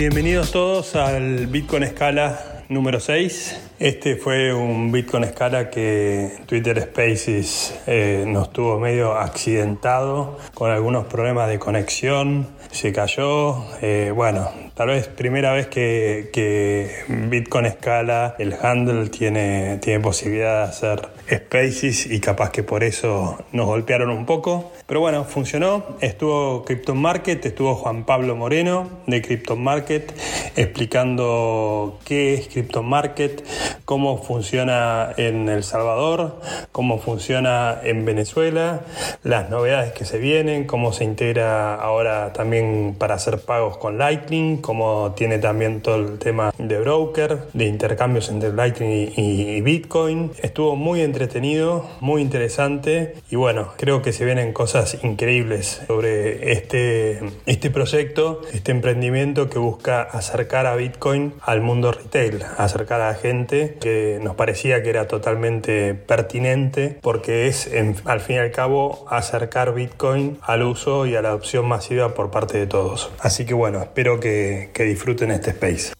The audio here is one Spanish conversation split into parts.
Bienvenidos todos al Bitcoin Escala número 6. Este fue un Bitcoin Escala que Twitter Spaces eh, nos tuvo medio accidentado con algunos problemas de conexión. Se cayó. Eh, bueno, tal vez primera vez que, Bitcoin Escala, el handle, tiene, tiene posibilidad de hacer Spaces y capaz que por eso nos golpearon un poco. Pero bueno, funcionó. Estuvo Crypto Market, estuvo Juan Pablo Moreno de Crypto Market explicando qué es Crypto Market, cómo funciona en El Salvador, cómo funciona en Venezuela, las novedades que se vienen, cómo se integra ahora también para hacer pagos con Lightning, cómo tiene también todo el tema de broker, de intercambios entre Lightning y Bitcoin. Estuvo muy entretenido, muy interesante y bueno, creo que se vienen cosas increíbles sobre este, este proyecto, este emprendimiento que busca acercar a Bitcoin al mundo retail, acercar a gente que nos parecía que era totalmente pertinente porque es al fin y al cabo acercar Bitcoin al uso y a la adopción masiva por parte de todos. Así que bueno, espero que, que disfruten este space.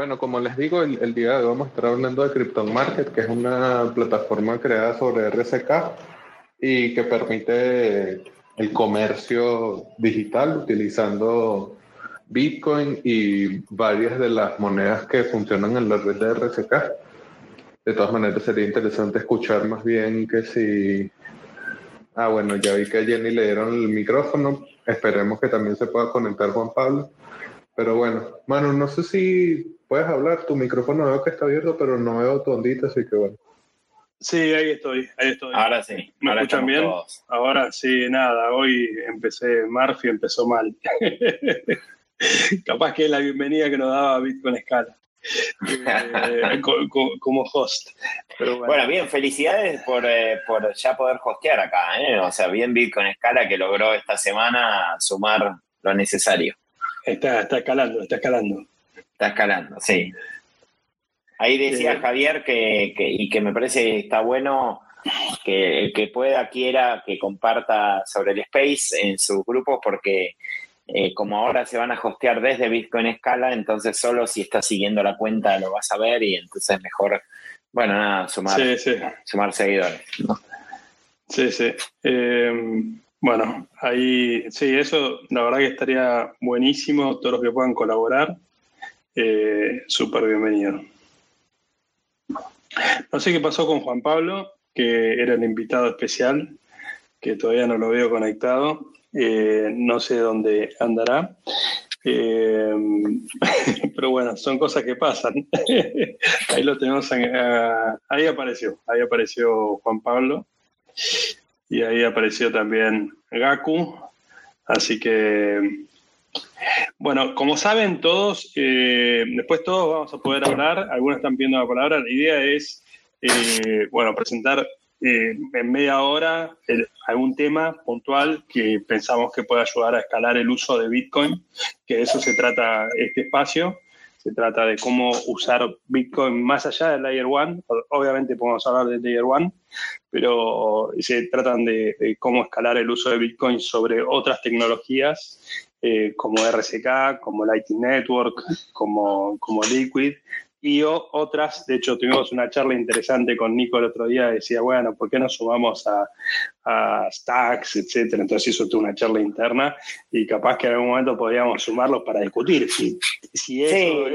Bueno, como les digo, el, día de hoy vamos a estar hablando de Crypton Market, que es una plataforma creada sobre RSK y que permite el comercio digital utilizando Bitcoin y varias de las monedas que funcionan en la red de RSK. De todas maneras, sería interesante escuchar más bien que si... Ah, bueno, ya vi que a Jenny le dieron el micrófono. Esperemos que también se pueda conectar Juan Pablo. Pero bueno, Manu, no sé si puedes hablar. Tu micrófono veo que está abierto, pero no veo tu ondita, así que bueno. Sí, ahí estoy, ahí estoy. Ahora sí. ¿Me escuchan bien? Ahora sí, nada, hoy empecé, Murphy empezó mal. Capaz que es la bienvenida que nos daba Bitcoin Scala. Eh, como host. bueno. bien, felicidades por, eh, por, ya poder hostear acá, ¿eh? o sea, bien Bitcoin Scala que logró esta semana sumar lo necesario. Está, está escalando, está escalando. Está escalando, sí. Ahí decía Javier que, y que me parece que está bueno que el que pueda, quiera, que comparta sobre el Space en sus grupos, porque eh, como ahora se van a hostear desde Bitcoin Escala, entonces solo si estás siguiendo la cuenta lo vas a ver y entonces mejor, bueno, nada, sumar, sumar seguidores. Sí, sí. Eh, bueno, ahí, sí, eso la verdad que estaría buenísimo, todos los que puedan colaborar, eh, súper bienvenido. No sé qué pasó con Juan Pablo, que era el invitado especial, que todavía no lo veo conectado. Eh, no sé dónde andará. Eh, pero bueno, son cosas que pasan. ahí lo tenemos. Ah, ahí apareció. Ahí apareció Juan Pablo. Y ahí apareció también Gaku. Así que bueno, como saben todos, eh, después todos vamos a poder hablar, algunos están pidiendo la palabra, la idea es, eh, bueno, presentar eh, en media hora algún tema puntual que pensamos que pueda ayudar a escalar el uso de Bitcoin, que de eso se trata este espacio. Se trata de cómo usar Bitcoin más allá del Layer 1. Obviamente podemos hablar del Layer 1, pero se tratan de, de, cómo escalar el uso de Bitcoin sobre otras tecnologías eh, como RSK, como Lightning Network, como, como Liquid, y otras, de hecho tuvimos una charla interesante con Nico el otro día, decía, bueno, ¿por qué no sumamos a, a Stacks, etcétera? Entonces hizo toda una charla interna y capaz que en algún momento podríamos sumarlos para discutir si, si eso sí,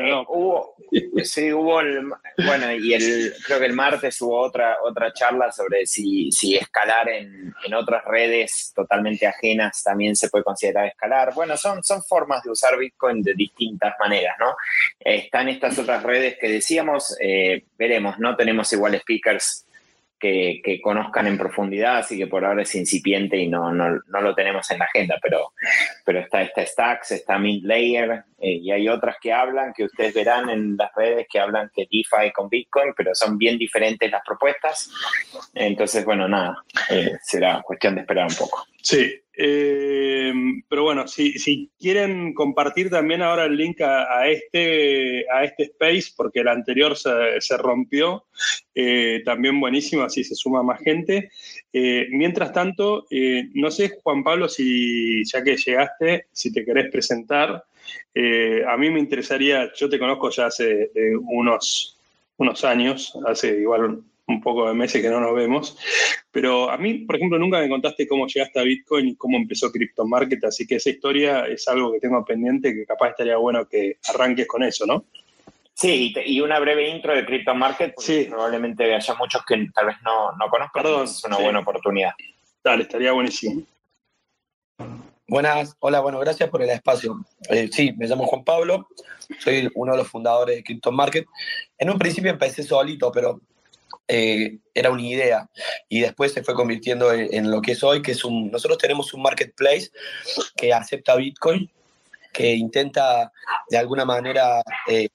no. hubo, sí, hubo el, bueno, y el, creo que el martes hubo otra, otra charla sobre si, si escalar en, en otras redes totalmente ajenas también se puede considerar escalar. Bueno, son, son formas de usar Bitcoin de distintas maneras, ¿no? Están estas otras redes que decíamos, eh, veremos, no tenemos igual speakers que, conozcan en profundidad, así que por ahora es incipiente y no, no, lo tenemos en la agenda, pero, pero está esta Stacks, está Mint Layer eh, y hay otras que hablan, que ustedes verán en las redes que hablan que DeFi con Bitcoin, pero son bien diferentes las propuestas. Entonces, bueno, nada, eh, será cuestión de esperar un poco. Sí, Eh, pero bueno, si, si, quieren compartir también ahora el link a, este, a este space, porque el anterior se, se rompió, eh, también buenísimo, así se suma más gente. Eh, mientras tanto, no sé, Juan Pablo, si ya que llegaste, si te querés presentar. a mí me interesaría, yo te conozco ya hace unos, unos años, hace igual un poco de meses que no nos vemos. Pero a mí, por ejemplo, nunca me contaste cómo llegaste a Bitcoin y cómo empezó Crypto Market, así que esa historia es algo que tengo pendiente que capaz estaría bueno que arranques con eso, ¿no? Sí, y una breve intro de Crypto Market, porque probablemente haya muchos que tal vez no, no conozcan, Perdón, es una buena oportunidad. Dale, estaría buenísimo. Buenas, hola, bueno, gracias por el espacio. Eh, sí, me llamo Juan Pablo, soy uno de los fundadores de Crypto Market. En un principio empecé solito, pero eh, era una idea y después se fue convirtiendo en, lo que es hoy, que es un, nosotros tenemos un marketplace que acepta Bitcoin, que intenta de alguna manera eh,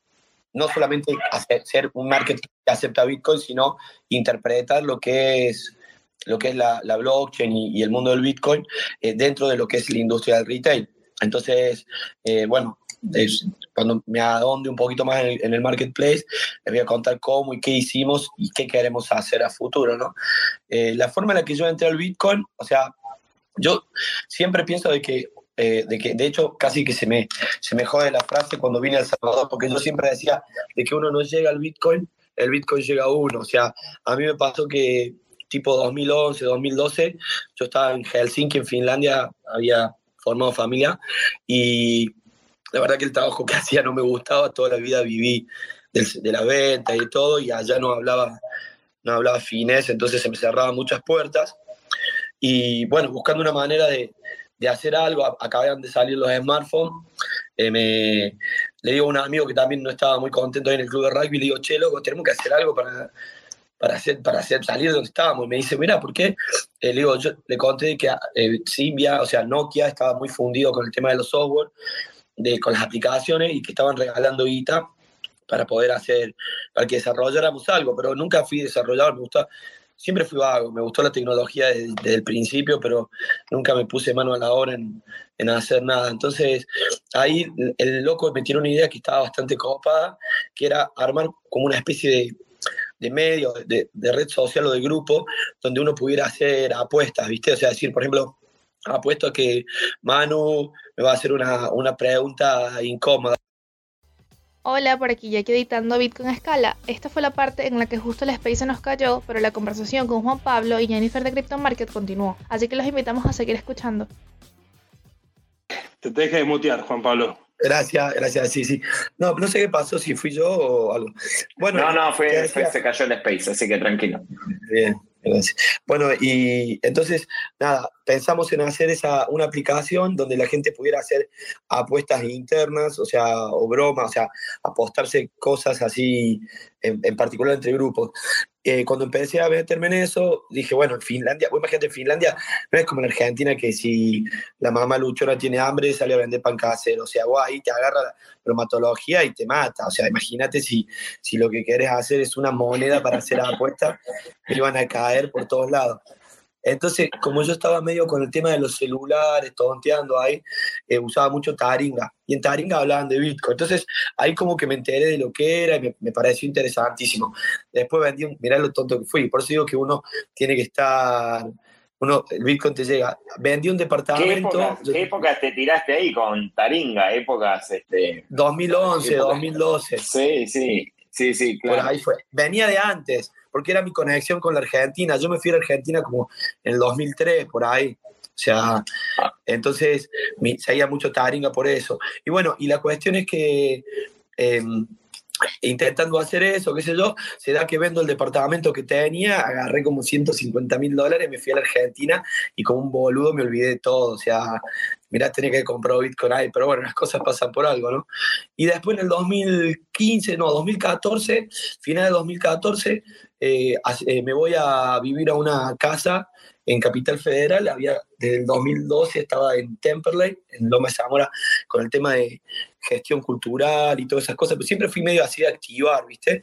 no solamente hacer, ser un market que acepta Bitcoin, sino interpretar lo que es lo que es la, blockchain y, el mundo del Bitcoin eh, dentro de lo que es la industria del retail. Entonces, bueno, cuando me adonde un poquito más en el, marketplace, les voy a contar cómo y qué hicimos y qué queremos hacer a futuro, ¿no? Eh, la forma en la que yo entré al Bitcoin, o sea, yo siempre pienso de que, eh, de que, de hecho, casi que se me, se me jode la frase cuando vine a El Salvador, porque yo siempre decía de que uno no llega al Bitcoin, el Bitcoin llega a uno. O sea, a mí me pasó que tipo 2011, 2012, yo estaba en Helsinki, en Finlandia, había formado familia y la verdad que el trabajo que hacía no me gustaba, toda la vida viví de, la venta y todo, y allá no hablaba, no hablaba finés, entonces se me cerraban muchas puertas. Y bueno, buscando una manera de, de hacer algo, acaban de salir los smartphones, eh, me, le digo a un amigo que también no estaba muy contento en el club de rugby, le digo, che, loco, tenemos que hacer algo para, para, hacer, para hacer, salir de donde estábamos. Y me dice, mira, ¿por qué? Eh, le digo, yo le conté que eh, Symbian, o sea, Nokia estaba muy fundido con el tema de los software de, con las aplicaciones y que estaban regalando guita para poder hacer, para que desarrolláramos algo, pero nunca fui desarrollador, me gusta, siempre fui vago, me gustó la tecnología desde, el principio, pero nunca me puse mano a la obra en, en, hacer nada. Entonces, ahí el loco me tiró una idea que estaba bastante copada, que era armar como una especie de, de medio, de, de red social o de grupo, donde uno pudiera hacer apuestas, ¿viste? O sea, decir, por ejemplo, apuesto a que Manu me va a hacer una, una pregunta incómoda. Hola, por aquí ya que editando Bitcoin Escala. Esta fue la parte en la que justo el space se nos cayó, pero la conversación con Juan Pablo y Jennifer de Crypto Market continuó. Así que los invitamos a seguir escuchando. Te deje de mutear, Juan Pablo. Gracias, gracias, sí, sí. No, no sé qué pasó, si fui yo o algo. Bueno, no, no, fue, se cayó el space, así que tranquilo. Bien. Bueno, y entonces, nada, pensamos en hacer esa, una aplicación donde la gente pudiera hacer apuestas internas, o sea, o bromas, o sea, apostarse cosas así, en, particular entre grupos. Eh, cuando empecé a meterme en eso, dije, bueno, en Finlandia, bueno, imagínate, en Finlandia no es como en Argentina que si la mamá luchona tiene hambre, sale a vender pan casero, o sea, vos ahí te agarra la bromatología y te mata, o sea, imagínate si, si lo que querés hacer es una moneda para hacer apuestas, iban a caer por todos lados. Entonces, como yo estaba medio con el tema de los celulares, tonteando ahí, eh, usaba mucho Taringa. Y en Taringa hablaban de Bitcoin. Entonces, ahí como que me enteré de lo que era y me, pareció interesantísimo. Después vendí, un, mirá lo tonto que fui. Por eso digo que uno tiene que estar uno, el Bitcoin te llega. Vendí un departamento. ¿Qué épocas, te tiraste ahí con Taringa? Épocas. Este, 2011, 2012. Sí, sí, sí, sí, claro. Por ahí fue. Venía de antes porque era mi conexión con la Argentina. Yo me fui a Argentina como en el 2003, por ahí. O sea, entonces me, seguía mucho Taringa por eso. Y bueno, y la cuestión es que em, intentando hacer eso, qué sé yo, se da que vendo el departamento que tenía, agarré como 150 mil dólares, me fui a la Argentina y como un boludo me olvidé de todo. O sea, mirá, tenía que comprar Bitcoin ahí, pero bueno, las cosas pasan por algo, ¿no? Y después en el 2015, no, 2014, final de 2014, eh, eh, me voy a vivir a una casa en Capital Federal, había, desde el 2012 estaba en Temperley, en Loma de Zamora, con el tema de gestión cultural y todas esas cosas, pero siempre fui medio así de activar, ¿viste?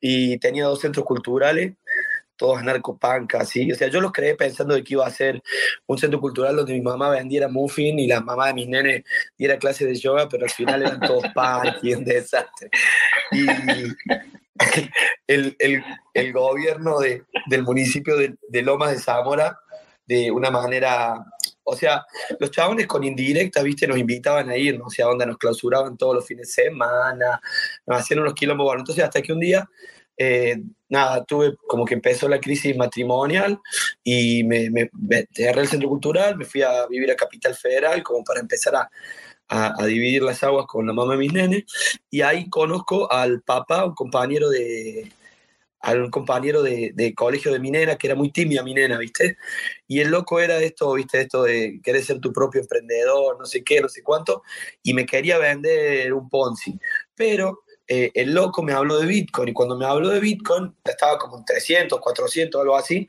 Y tenía dos centros culturales, todos anarcopancas, así. O sea, yo los creé pensando de que iba a ser un centro cultural donde mi mamá vendiera muffin y la mamá de mis nenes diera clases de yoga, pero al final eran todos punk y un desastre. Y el, el, gobierno de, del municipio de, de Lomas de Zamora, de una manera o sea, los chabones con indirecta, viste, nos invitaban a ir, ¿no? o sea, onda nos clausuraban todos los fines de semana, nos hacían unos quilombos, entonces hasta que un día eh, nada, tuve como que empezó la crisis matrimonial y me, me, agarré el centro cultural, me fui a vivir a Capital Federal como para empezar a, a, dividir las aguas con la mamá de mis nenes y ahí conozco al papá, un compañero de un compañero de, de, colegio de mi nena, que era muy tímida mi nena, ¿viste? Y el loco era esto, ¿viste? Esto de querer ser tu propio emprendedor, no sé qué, no sé cuánto, y me quería vender un Ponzi. Pero eh, el loco me habló de Bitcoin y cuando me habló de Bitcoin estaba como en 300, 400, algo así,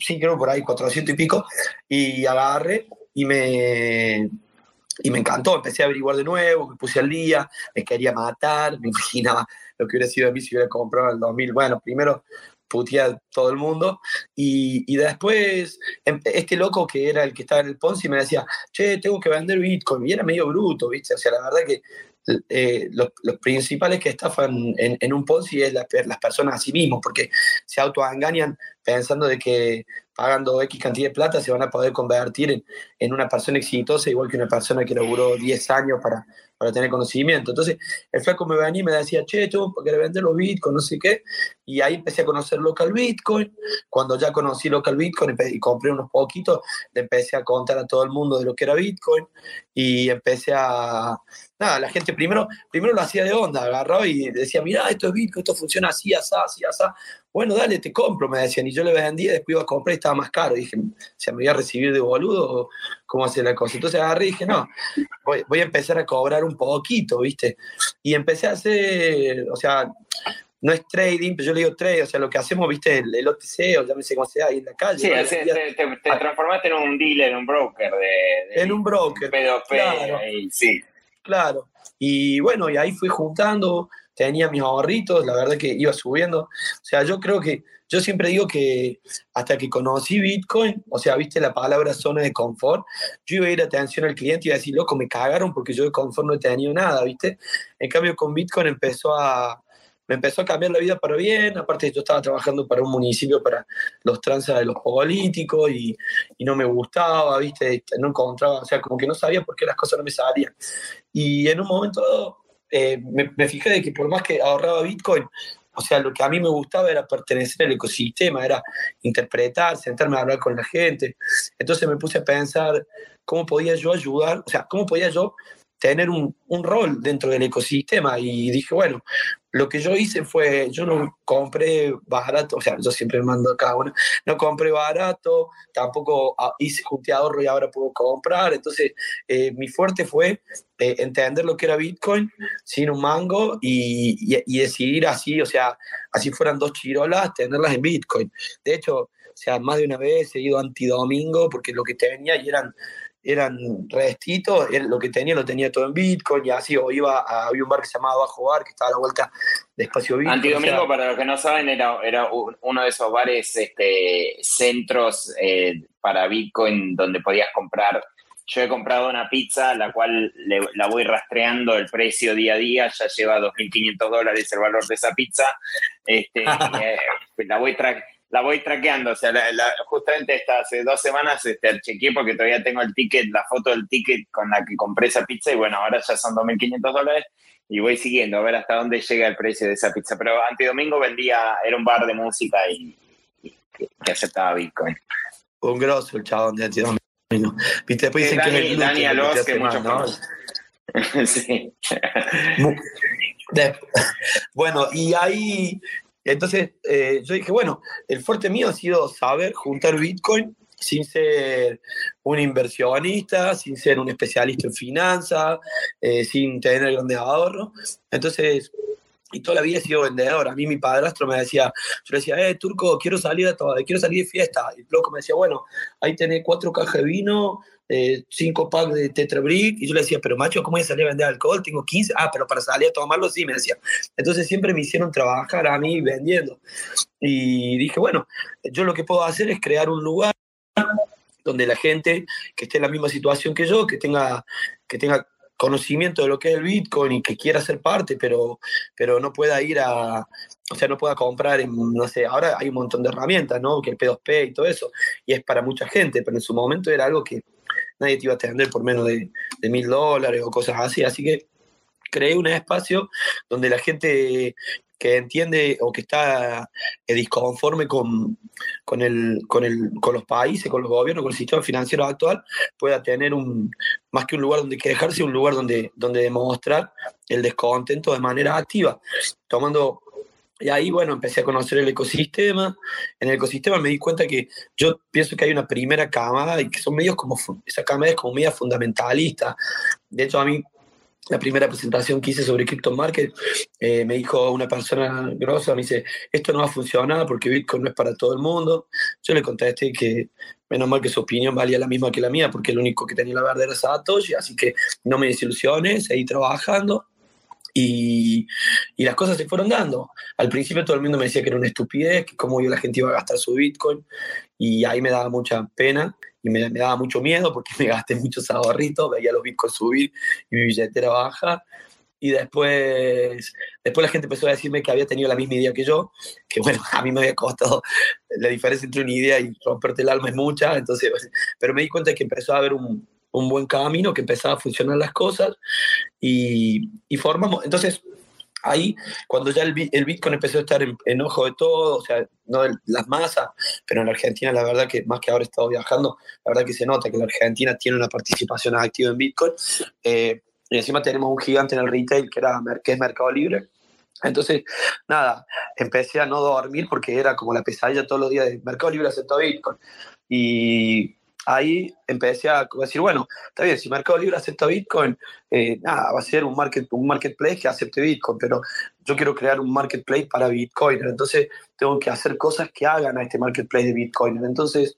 sí creo por ahí 400 y pico, y agarré y me, y me encantó, empecé a averiguar de nuevo, me puse al día, me quería matar, me imaginaba lo que hubiera sido de mí si hubiera comprado en el 2000. Bueno, primero putear todo el mundo. Y, y, después, em, este loco que era el que estaba en el Ponzi me decía, che, tengo que vender Bitcoin. Y era medio bruto, ¿viste? O sea, la verdad que eh, los, principales que estafan en, un Ponzi es las, las personas a sí mismos, porque se autoengañan pensando de que pagando X cantidad de plata se van a poder convertir en, una persona exitosa, igual que una persona que laburó 10 años para, para tener conocimiento. Entonces, el flaco me venía y me decía, che, tú, querés vender los Bitcoin, no sé qué. Y ahí empecé a conocer local Bitcoin. Cuando ya conocí local Bitcoin y compré unos poquitos, le empecé a contar a todo el mundo de lo que era Bitcoin. Y empecé a. Nada, la gente primero, primero lo hacía de onda, agarraba y decía, mira, esto es Bitcoin, esto funciona así, así, así, así bueno, dale, te compro, me decían, y yo le vendía, después iba a comprar y estaba más caro. Y dije, ¿se me voy a recibir de boludo o cómo hace la cosa? Entonces agarré y dije, no, voy, a empezar a cobrar un poquito, ¿viste? Y empecé a hacer, o sea, no es trading, pero yo le digo trade, o sea, lo que hacemos, ¿viste? El, OTC, o ya me sé cómo sea, ahí en la calle. Sí, te, te, transformaste en un dealer, en un broker. De, en un broker. claro, sí. Claro. Y bueno, y ahí fui juntando tenía mis ahorritos, la verdad que iba subiendo. O sea, yo creo que, yo siempre digo que hasta que conocí Bitcoin, o sea, viste la palabra zona de confort, yo iba a ir a atención al cliente y iba a decir, loco, me cagaron porque yo de confort no he tenido nada, viste. En cambio, con Bitcoin empezó a, me empezó a cambiar la vida para bien, aparte yo estaba trabajando para un municipio para los tranzas de los políticos y, no me gustaba, viste, no encontraba, o sea, como que no sabía por qué las cosas no me salían. Y en un momento eh, me, fijé de que por más que ahorraba Bitcoin, o sea, lo que a mí me gustaba era pertenecer al ecosistema, era interpretar, sentarme a hablar con la gente. Entonces me puse a pensar cómo podía yo ayudar, o sea, cómo podía yo tener un, un, rol dentro del ecosistema y dije, bueno, lo que yo hice fue, yo no compré barato, o sea, yo siempre mando a cada uno, no compré barato, tampoco ah, hice junté ahorro y ahora puedo comprar, entonces eh, mi fuerte fue eh, entender lo que era Bitcoin sin un mango y, y, y, decidir así, o sea, así fueran dos chirolas, tenerlas en Bitcoin. De hecho, o sea, más de una vez he ido antidomingo porque lo que tenía y eran eran restitos, lo que tenía lo tenía todo en Bitcoin y así, o iba a, había un bar que se llamaba Bajo Bar, que estaba a la vuelta de Espacio Bitcoin. Antidomingo, para los que no saben, era, era uno de esos bares, este, centros eh, para Bitcoin donde podías comprar. Yo he comprado una pizza, la cual la voy rastreando el precio día a día, ya lleva 2.500 dólares el valor de esa pizza. Este, eh, la voy trayendo la voy traqueando. O sea, justamente esta, hace dos semanas este, chequeé porque todavía tengo el ticket, la foto del ticket con la que compré esa pizza y bueno, ahora ya son 2.500 dólares y voy siguiendo a ver hasta dónde llega el precio de esa pizza. Pero antedomingo vendía, era un bar de música y, que, aceptaba Bitcoin. Un grosso el chabón de antedomingo. Viste, después dicen que es el Dani Alos, que, mucho ¿no? sí. bueno, y ahí entonces eh, yo dije, bueno, el fuerte mío ha sido saber juntar Bitcoin sin ser un inversionista, sin ser un especialista en finanzas, eh, sin tener grandes ahorros. Entonces y toda la vida he sido vendedor. A mí mi padrastro me decía, yo le decía, eh, Turco, quiero salir, de quiero salir de fiesta. Y el loco me decía, bueno, ahí tenés cuatro cajas de vino, eh, cinco packs de Tetra Brick. Y yo le decía, pero macho, ¿cómo voy a salir a vender alcohol? Tengo 15. Ah, pero para salir a tomarlo, sí, me decía. Entonces siempre me hicieron trabajar a mí vendiendo. Y dije, bueno, yo lo que puedo hacer es crear un lugar donde la gente que esté en la misma situación que yo, que tenga, que tenga conocimiento de lo que es el Bitcoin y que quiera ser parte, pero, pero no pueda ir a, o sea, no pueda comprar en, no sé, ahora hay un montón de herramientas, ¿no? Que el P2P y todo eso, y es para mucha gente, pero en su momento era algo que nadie te iba a atender por menos de mil dólares o cosas así, así que creé un espacio donde la gente que entiende o que está eh, disconforme con, con, el, con, el, con los países, con los gobiernos, con el sistema financiero actual, pueda tener un, más que un lugar donde quejarse, un lugar donde, donde demostrar el descontento de manera activa, tomando y ahí, bueno, empecé a conocer el ecosistema. En el ecosistema me di cuenta que yo pienso que hay una primera camada y que son medios como, esa camada es como media fundamentalista. De hecho, a mí la primera presentación que hice sobre Crypto Market, eh, me dijo una persona grosa, me dice, esto no va a funcionar porque Bitcoin no es para todo el mundo. Yo le contesté que menos mal que su opinión valía la misma que la mía, porque el único que tenía la verdad era Satoshi, así que no me desilusiones, seguí trabajando. Y, y, las cosas se fueron dando. Al principio todo el mundo me decía que era una estupidez, que cómo la gente iba a gastar su Bitcoin, y ahí me daba mucha pena y me, daba mucho miedo porque me gasté muchos ahorritos, veía los bitcoins subir y mi billetera baja. Y después, después la gente empezó a decirme que había tenido la misma idea que yo, que bueno, a mí me había costado, la diferencia entre una idea y romperte el alma es mucha, entonces, pero me di cuenta que empezó a haber un, un buen camino, que empezaba a funcionar las cosas y, y formamos, entonces ahí, cuando ya el, Bitcoin empezó a estar en, ojo de todo, o sea, no de las masas, pero en Argentina la verdad que más que ahora he estado viajando, la verdad que se nota que la Argentina tiene una participación activa en Bitcoin. Eh, y encima tenemos un gigante en el retail que, era, que es Mercado Libre. Entonces, nada, empecé a no dormir porque era como la pesadilla todos los días de Mercado Libre aceptó Bitcoin. Y ahí empecé a decir, bueno, está bien, si Mercado Libre acepta Bitcoin, eh, nada, va a ser un, market, un marketplace que acepte Bitcoin, pero yo quiero crear un marketplace para Bitcoin, entonces tengo que hacer cosas que hagan a este marketplace de Bitcoin. Entonces,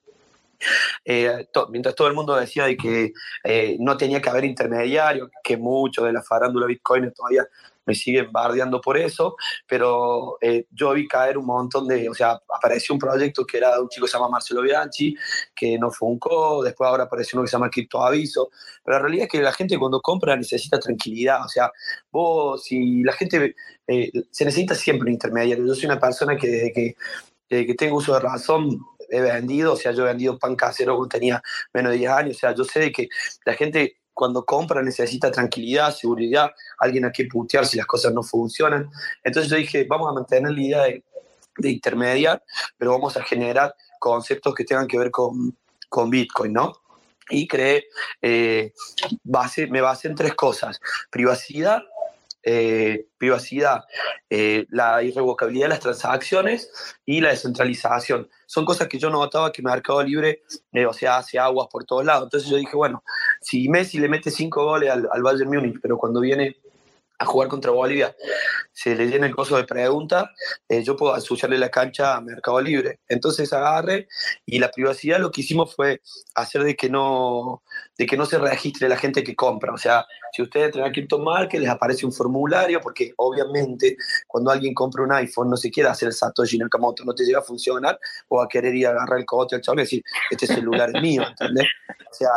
eh, mientras todo el mundo decía de que eh, no tenía que haber intermediario, que mucho de la farándula Bitcoin todavía me siguen bardeando por eso, pero eh, yo vi caer un montón de, o sea, apareció un proyecto que era de un chico que se llama Marcelo Bianchi, que no funcó, después ahora apareció uno que se llama Crypto Aviso, pero la realidad es que la gente cuando compra necesita tranquilidad, o sea, vos, si la gente, eh, se necesita siempre un intermediario, yo soy una persona que desde que, que tengo uso de razón, he vendido, o sea, yo he vendido pan casero cuando tenía menos de 10 años, o sea, yo sé que la gente cuando compra necesita tranquilidad, seguridad, alguien a quien putear si las cosas no funcionan. Entonces yo dije, vamos a mantener la idea de, intermediar, pero vamos a generar conceptos que tengan que ver con, con Bitcoin, ¿no? Y creé, eh, base, me basé en tres cosas, privacidad, eh, privacidad, eh, la irrevocabilidad de las transacciones y la descentralización. Son cosas que yo no notaba que Mercado Libre, eh, o sea, hace aguas por todos lados. Entonces yo dije, bueno, si Messi le mete cinco goles al, al Bayern Múnich, pero cuando viene a jugar contra Bolivia, se le llena el coso de pregunta, eh, yo puedo asociarle la cancha a Mercado Libre. Entonces agarre y la privacidad lo que hicimos fue hacer de que no, de que no se registre la gente que compra. O sea, si ustedes entran a Crypto Market, les aparece un formulario, porque obviamente cuando alguien compra un iPhone no se quiere hacer el Satoshi Nakamoto, no te llega a funcionar, o a querer ir a agarrar el cogote al chabón y decir, este celular es mío, ¿entendés? O sea,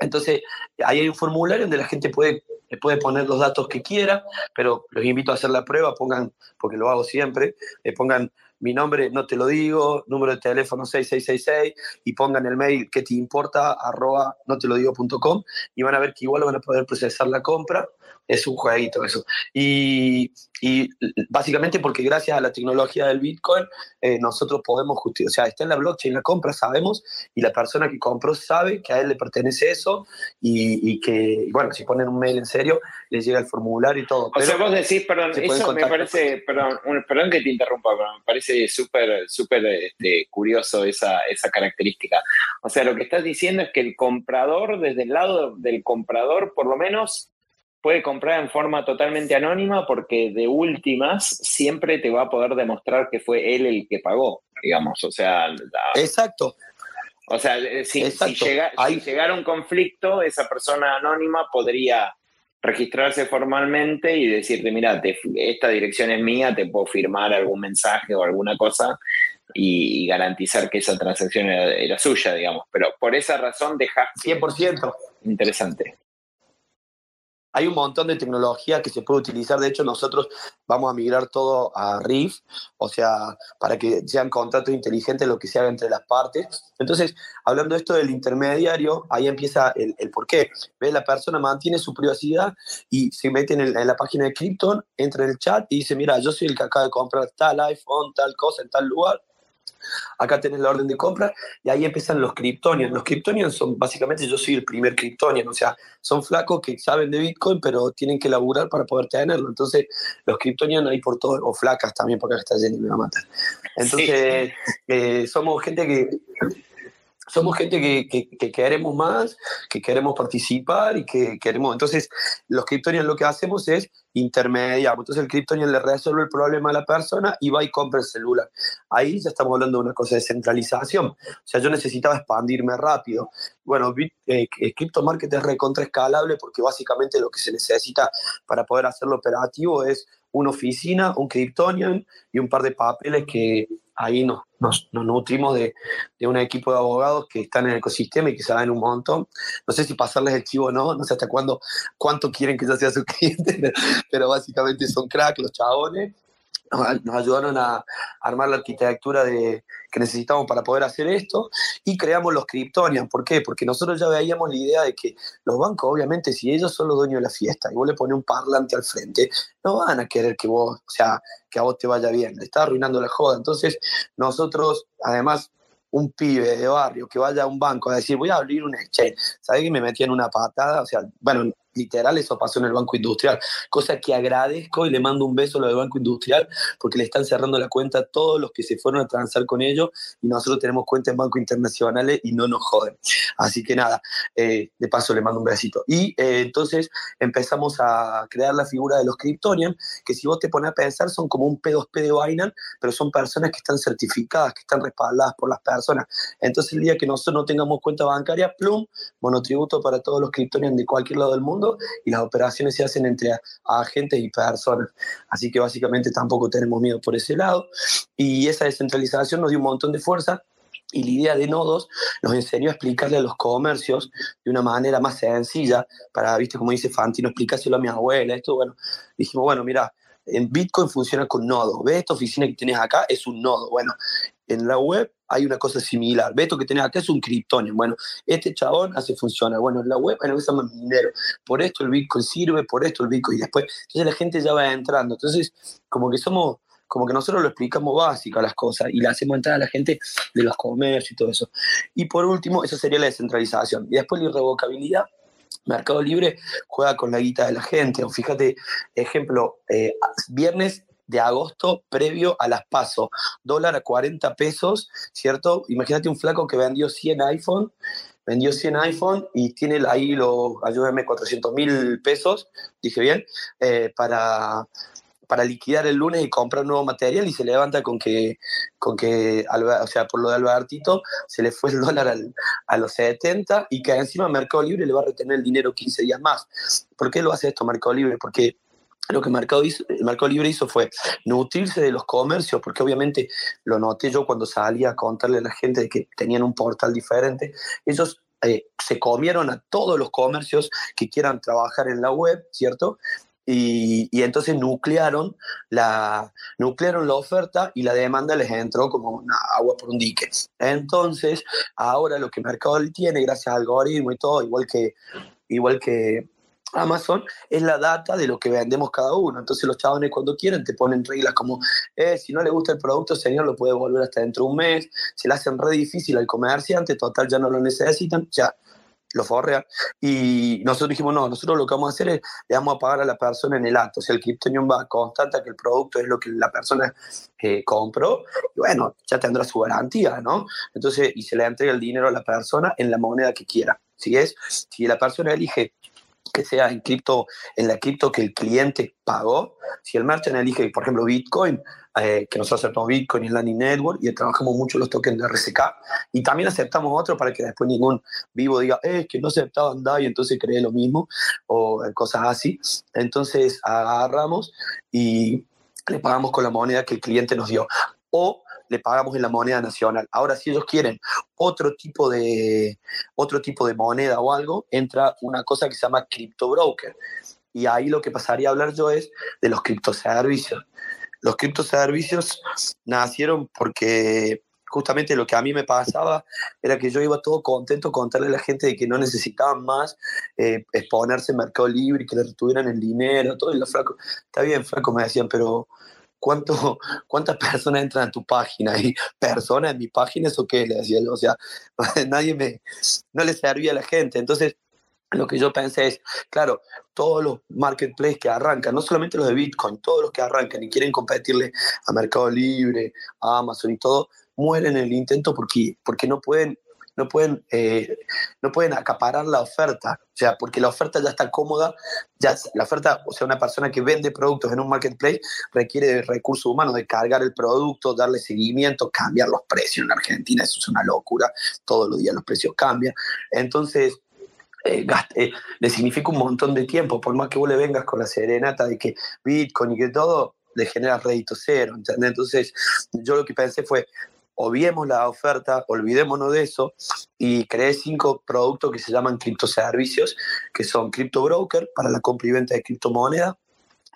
entonces, ahí hay un formulario donde la gente puede puede poner los datos que quiera, pero los invito a hacer la prueba, pongan, porque lo hago siempre, le pongan mi nombre, no te lo digo, número de teléfono 6666 y pongan el mail que te importa, arroba no te lo digo.com y van a ver que igual van a poder procesar la compra es un jueguito eso. Y, y, básicamente porque gracias a la tecnología del Bitcoin, eh, nosotros podemos justificar, o sea, está en la blockchain la compra, sabemos, y la persona que compró sabe que a él le pertenece eso, y, y que, bueno, si ponen un mail en serio, le llega el formulario y todo. o sea, vos decís, perdón, eso me parece, perdón, perdón que te interrumpa, pero me parece súper, súper este, curioso esa, esa característica. O sea, lo que estás diciendo es que el comprador, desde el lado del comprador, por lo menos, puede comprar en forma totalmente anónima porque de últimas siempre te va a poder demostrar que fue él el que pagó, digamos. O sea, exacto. O sea, eh, si, llega, si llegara un conflicto, esa persona anónima podría registrarse formalmente y decirte, mira, esta dirección es mía, te puedo firmar algún mensaje o alguna cosa y, garantizar que esa transacción era, suya, digamos. Pero por esa razón dejaste... 100%. Interesante hay un montón de tecnología que se puede utilizar. De hecho, nosotros vamos a migrar todo a RIF, o sea, para que sean contratos inteligentes lo que se haga entre las partes. Entonces, hablando de esto del intermediario, ahí empieza el, el por qué. ¿Ves? La persona mantiene su privacidad y se mete en, en la página de Krypton, entra en el chat y dice, mira, yo soy el que acaba de comprar tal iPhone, tal cosa en tal lugar Acá tenés la orden de compra y ahí empiezan los Kryptonians. Los Kryptonians son básicamente, yo soy el primer Kryptonian, o sea, son flacos que saben de Bitcoin, pero tienen que laburar para poder tenerlo. Entonces, los Kryptonians hay por todo, o flacas también, porque acá está Jenny me va a matar. Entonces, eh, somos gente que somos gente que, que, queremos más, que queremos participar y que queremos. Entonces, los Kryptonians lo que hacemos es intermediar. Entonces, el Kryptonian le resuelve el problema a la persona y va y compra el celular. Ahí ya estamos hablando de una cosa de centralización. O sea, yo necesitaba expandirme rápido. Bueno, eh, Crypto Market es recontra escalable porque básicamente lo que se necesita para poder hacerlo operativo es una oficina, un Kryptonian y un par de papeles que ahí nos, nos, nutrimos de, de, un equipo de abogados que están en el ecosistema y que saben un montón. No sé si pasarles el chivo o no, no sé hasta cuándo, cuánto quieren que yo sea su cliente, pero básicamente son crack los chabones nos, ayudaron a armar la arquitectura de, que necesitamos para poder hacer esto y creamos los Kryptonian. ¿Por qué? Porque nosotros ya veíamos la idea de que los bancos, obviamente, si ellos son los dueños de la fiesta y vos le pones un parlante al frente, no van a querer que vos, o sea, que a vos te vaya bien, le está arruinando la joda. Entonces, nosotros, además, un pibe de barrio que vaya a un banco a decir, voy a abrir un exchange, ¿sabes que me metí en una patada? O sea, bueno, literal eso pasó en el Banco Industrial, cosa que agradezco y le mando un beso a lo del Banco Industrial porque le están cerrando la cuenta a todos los que se fueron a transar con ellos y nosotros tenemos cuenta en bancos internacionales y no nos joden. Así que nada, eh, de paso le mando un besito. Y eh, entonces empezamos a crear la figura de los Kryptonian, que si vos te pones a pensar son como un P2P de Binance, pero son personas que están certificadas, que están respaldadas por las personas. Entonces el día que nosotros no tengamos cuenta bancaria, plum, monotributo para todos los Kryptonian de cualquier lado del mundo, y las operaciones se hacen entre agentes y personas. Así que básicamente tampoco tenemos miedo por ese lado. Y esa descentralización nos dio un montón de fuerza y la idea de nodos nos enseñó a explicarle a los comercios de una manera más sencilla, para, viste, como dice Fantino, explicárselo a mi abuela, esto, bueno, dijimos, bueno, mira, en Bitcoin funciona con nodos, ¿ves esta oficina que tienes acá? Es un nodo, bueno, en la web hay una cosa similar. Ve esto que tenés acá es un Kryptonian. Bueno, este chabón hace funcionar. Bueno, en la web que se llama minero. Por esto el Bitcoin sirve, por esto el Bitcoin. Y después, entonces la gente ya va entrando. Entonces, como que somos, como que nosotros lo explicamos básica las cosas y le hacemos entrar a la gente de los comercios y todo eso. Y por último, esa sería la descentralización. Y después la irrevocabilidad. Mercado Libre juega con la guita de la gente. O fíjate, ejemplo, eh, viernes de agosto previo a las pasos. Dólar a 40 pesos, ¿cierto? Imagínate un flaco que vendió 100 iPhone, vendió 100 iPhone y tiene ahí, los, ayúdame, 400 mil pesos, dije bien, eh, para, para liquidar el lunes y comprar nuevo material y se levanta con que, con que o sea, por lo de Albertito, se le fue el dólar a los 70 y que encima Mercado Libre le va a retener el dinero 15 días más. ¿Por qué lo hace esto Mercado Libre? Porque lo que Mercado, hizo, Mercado Libre hizo fue nutrirse de los comercios, porque obviamente lo noté yo cuando salía a contarle a la gente de que tenían un portal diferente. Ellos eh, se comieron a todos los comercios que quieran trabajar en la web, ¿cierto? Y, y, entonces nuclearon la, nuclearon la oferta y la demanda les entró como una agua por un dique. Entonces, ahora lo que Mercado tiene, gracias al algoritmo y todo, igual que, igual que Amazon es la data de lo que vendemos cada uno. Entonces los chavales cuando quieren te ponen reglas como, eh, si no le gusta el producto, señor, lo puede volver hasta dentro de un mes. Se le hacen re difícil al comerciante, total, ya no lo necesitan, ya lo forrean. Y nosotros dijimos, no, nosotros lo que vamos a hacer es, le vamos a pagar a la persona en el acto. O sea, el Kryptonium va, constata que el producto es lo que la persona eh, compró, y bueno, ya tendrá su garantía, ¿no? Entonces, y se le entrega el dinero a la persona en la moneda que quiera. Si es, si la persona elige que sea en cripto, en la cripto que el cliente pagó. Si el merchant elige, por ejemplo, Bitcoin, eh, que nosotros aceptamos Bitcoin y Lightning Network y trabajamos mucho los tokens de RSK y también aceptamos otros para que después ningún vivo diga, eh, es que no aceptaban DAI entonces cree lo mismo o cosas así. Entonces agarramos y le pagamos con la moneda que el cliente nos dio. O le pagamos en la moneda nacional. Ahora, si ellos quieren otro tipo de, otro tipo de moneda o algo, entra una cosa que se llama crypto broker. Y ahí lo que pasaría a hablar yo es de los criptoservicios. Los criptoservicios nacieron porque justamente lo que a mí me pasaba era que yo iba todo contento contarle a la gente de que no necesitaban más eh, exponerse en Mercado Libre que le retuvieran el dinero, todo. Y los flacos, está bien, flaco, me decían, pero ¿cuánto, ¿cuántas personas entran a tu página? ¿Y personas en mi página eso qué? Le decía yo, o sea, nadie me, no le servía a la gente. Entonces, lo que yo pensé es, claro, todos los marketplaces que arrancan, no solamente los de Bitcoin, todos los que arrancan y quieren competirle a Mercado Libre, a Amazon y todo, mueren en el intento porque, porque no pueden no pueden, eh, no pueden acaparar la oferta, o sea, porque la oferta ya está cómoda, ya la oferta, o sea, una persona que vende productos en un marketplace requiere de recursos humanos, de cargar el producto, darle seguimiento, cambiar los precios en Argentina, eso es una locura, todos los días los precios cambian, entonces... Eh, eh, le significa un montón de tiempo, por más que vos le vengas con la serenata de que Bitcoin y que todo, le genera rédito cero. Entonces, yo lo que pensé fue, obviemos la oferta, olvidémonos de eso y creé cinco productos que se llaman criptoservicios, que son Crypto Broker para la compra y venta de criptomonedas,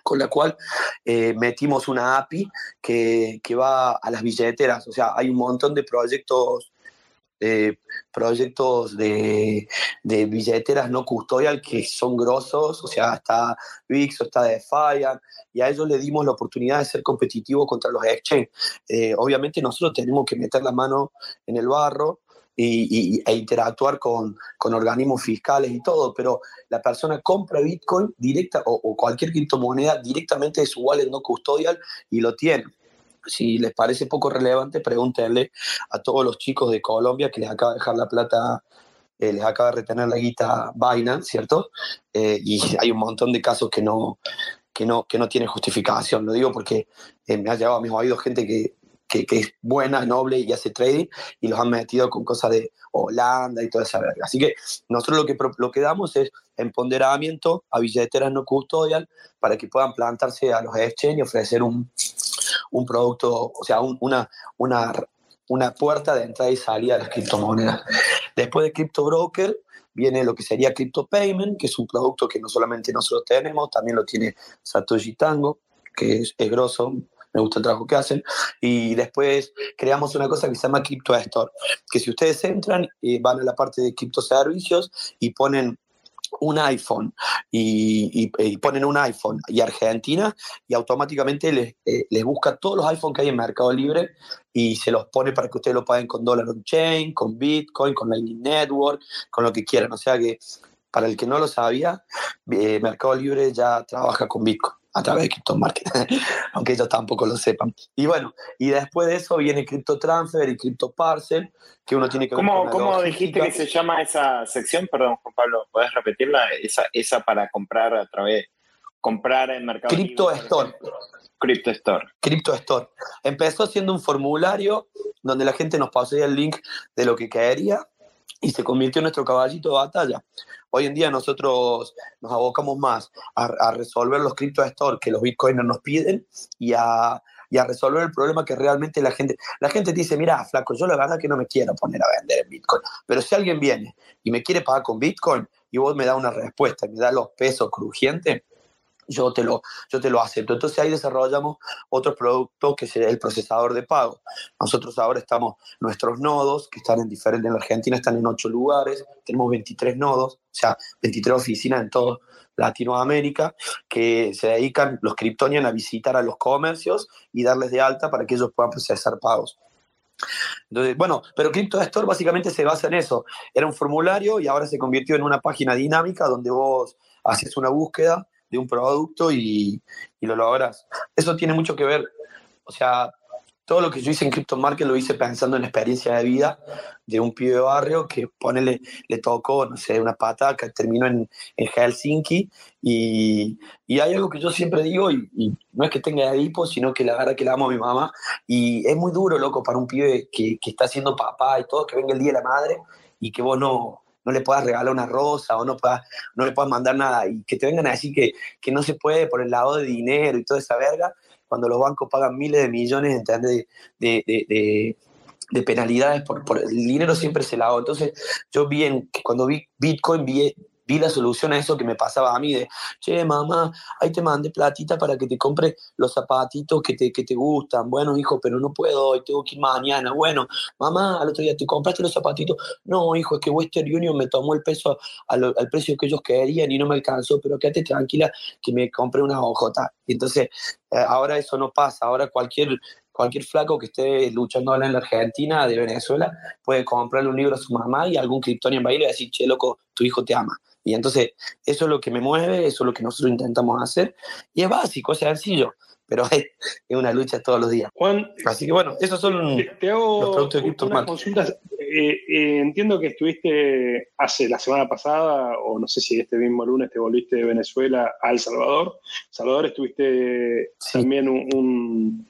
con la cual eh, metimos una API que, que, va a las billeteras. O sea, hay un montón de proyectos de proyectos de, de, billeteras no custodial que son grosos, o sea, está VIX o está Defiant, y a ellos le dimos la oportunidad de ser competitivo contra los exchange. Eh, obviamente nosotros tenemos que meter la mano en el barro y, e interactuar con, con, organismos fiscales y todo, pero la persona compra Bitcoin directa o cualquier criptomoneda directamente de su wallet no custodial y lo tiene si les parece poco relevante, pregúntenle a todos los chicos de Colombia que les acaba de dejar la plata, eh, les acaba de retener la guita Binance, ¿cierto? Eh, y hay un montón de casos que no, que no, que no tienen justificación. Lo digo porque eh, me ha llevado a mis oídos gente que, que, es buena, noble y hace trading y los han metido con cosas de Holanda y toda esa verga. Así que nosotros lo que, lo que damos es empoderamiento a billeteras no custodial para que puedan plantarse a los exchange y ofrecer un, un producto, o sea, una, una, una puerta de entrada y salida de las criptomonedas. Después de Crypto Broker viene lo que sería Crypto Payment, que es un producto que no solamente nosotros tenemos, también lo tiene Satoshi Tango, que es, grosso, me gusta el trabajo que hacen. Y después creamos una cosa que se llama Crypto Store, que si ustedes entran, y van a la parte de criptoservicios y ponen un iPhone y, ponen un iPhone y Argentina y automáticamente les, eh, les busca todos los iPhones que hay en Mercado Libre y se los pone para que ustedes lo paguen con Dollar on Chain, con Bitcoin, con Lightning Network, con lo que quieran. O sea que para el que no lo sabía, eh, Mercado Libre ya trabaja con Bitcoin a través de Crypto Market, aunque ellos tampoco lo sepan. Y bueno, y después de eso viene Crypto Transfer y Crypto Parcel, que uno tiene que... ¿Cómo, ¿cómo dijiste que se llama esa sección? Perdón, Juan Pablo, ¿puedes repetirla? Esa, esa para comprar a través, comprar en Mercado Crypto Store. Crypto Store. Crypto Store. Empezó siendo un formulario donde la gente nos pasó el link de lo que quería y se convirtió en nuestro caballito de batalla. Hoy en día nosotros nos abocamos más a, resolver los cripto store que los bitcoiners nos piden y a, y a, resolver el problema que realmente la gente, la gente dice, mira, flaco, yo la verdad que no me quiero poner a vender en bitcoin, pero si alguien viene y me quiere pagar con bitcoin y vos me das una respuesta y me das los pesos crujientes, yo te, lo, yo te lo acepto. Entonces ahí desarrollamos otro producto que sería el procesador de pago. Nosotros ahora estamos, nuestros nodos, que están en diferentes, en la Argentina están en ocho lugares, tenemos 23 nodos, o sea, 23 oficinas en toda Latinoamérica, que se dedican los Kryptonian a visitar a los comercios y darles de alta para que ellos puedan procesar pagos. Entonces, bueno, pero Crypto Store básicamente se basa en eso. Era un formulario y ahora se convirtió en una página dinámica donde vos haces una búsqueda de un producto y, lo logras. Eso tiene mucho que ver, o sea, todo lo que yo hice en Crypto Market lo hice pensando en la experiencia de vida de un pibe de barrio que ponele, le tocó, no sé, una pata que terminó en, en Helsinki y, y, hay algo que yo siempre digo y, no es que tenga hipo, sino que la verdad que la amo a mi mamá y es muy duro, loco, para un pibe que, que está siendo papá y todo, que venga el Día de la Madre y que vos no, no le puedas regalar una rosa o no, no le puedas mandar nada y que te vengan a decir que, que no se puede por el lado de dinero y toda esa verga, cuando los bancos pagan miles de millones De, de, de, penalidades por, por, el dinero siempre se lado. Entonces, yo vi en, cuando vi Bitcoin, vi, vi la solución a eso que me pasaba a mí de, che, mamá, ahí te mandé platita para que te compre los zapatitos que te, que te gustan. Bueno, hijo, pero no puedo, hoy tengo que ir mañana. Bueno, mamá, al otro día te compraste los zapatitos. No, hijo, es que Western Union me tomó el peso al, precio que ellos querían y no me alcanzó, pero quédate tranquila que me compré una OJ. Y entonces, eh, ahora eso no pasa, ahora cualquier cualquier flaco que esté luchando en la Argentina, de Venezuela, puede comprarle un libro a su mamá y algún criptonian va a ir y decir, che, loco, tu hijo te ama. Y entonces, eso es lo que me mueve, eso es lo que nosotros intentamos hacer. Y es básico, es sencillo, pero es, una lucha todos los días. Juan, así que bueno, esos son te, hago los productos de consultas. Eh, eh, entiendo que estuviste hace la semana pasada, o no sé si este mismo lunes te volviste de Venezuela a El Salvador. Salvador estuviste también un, un...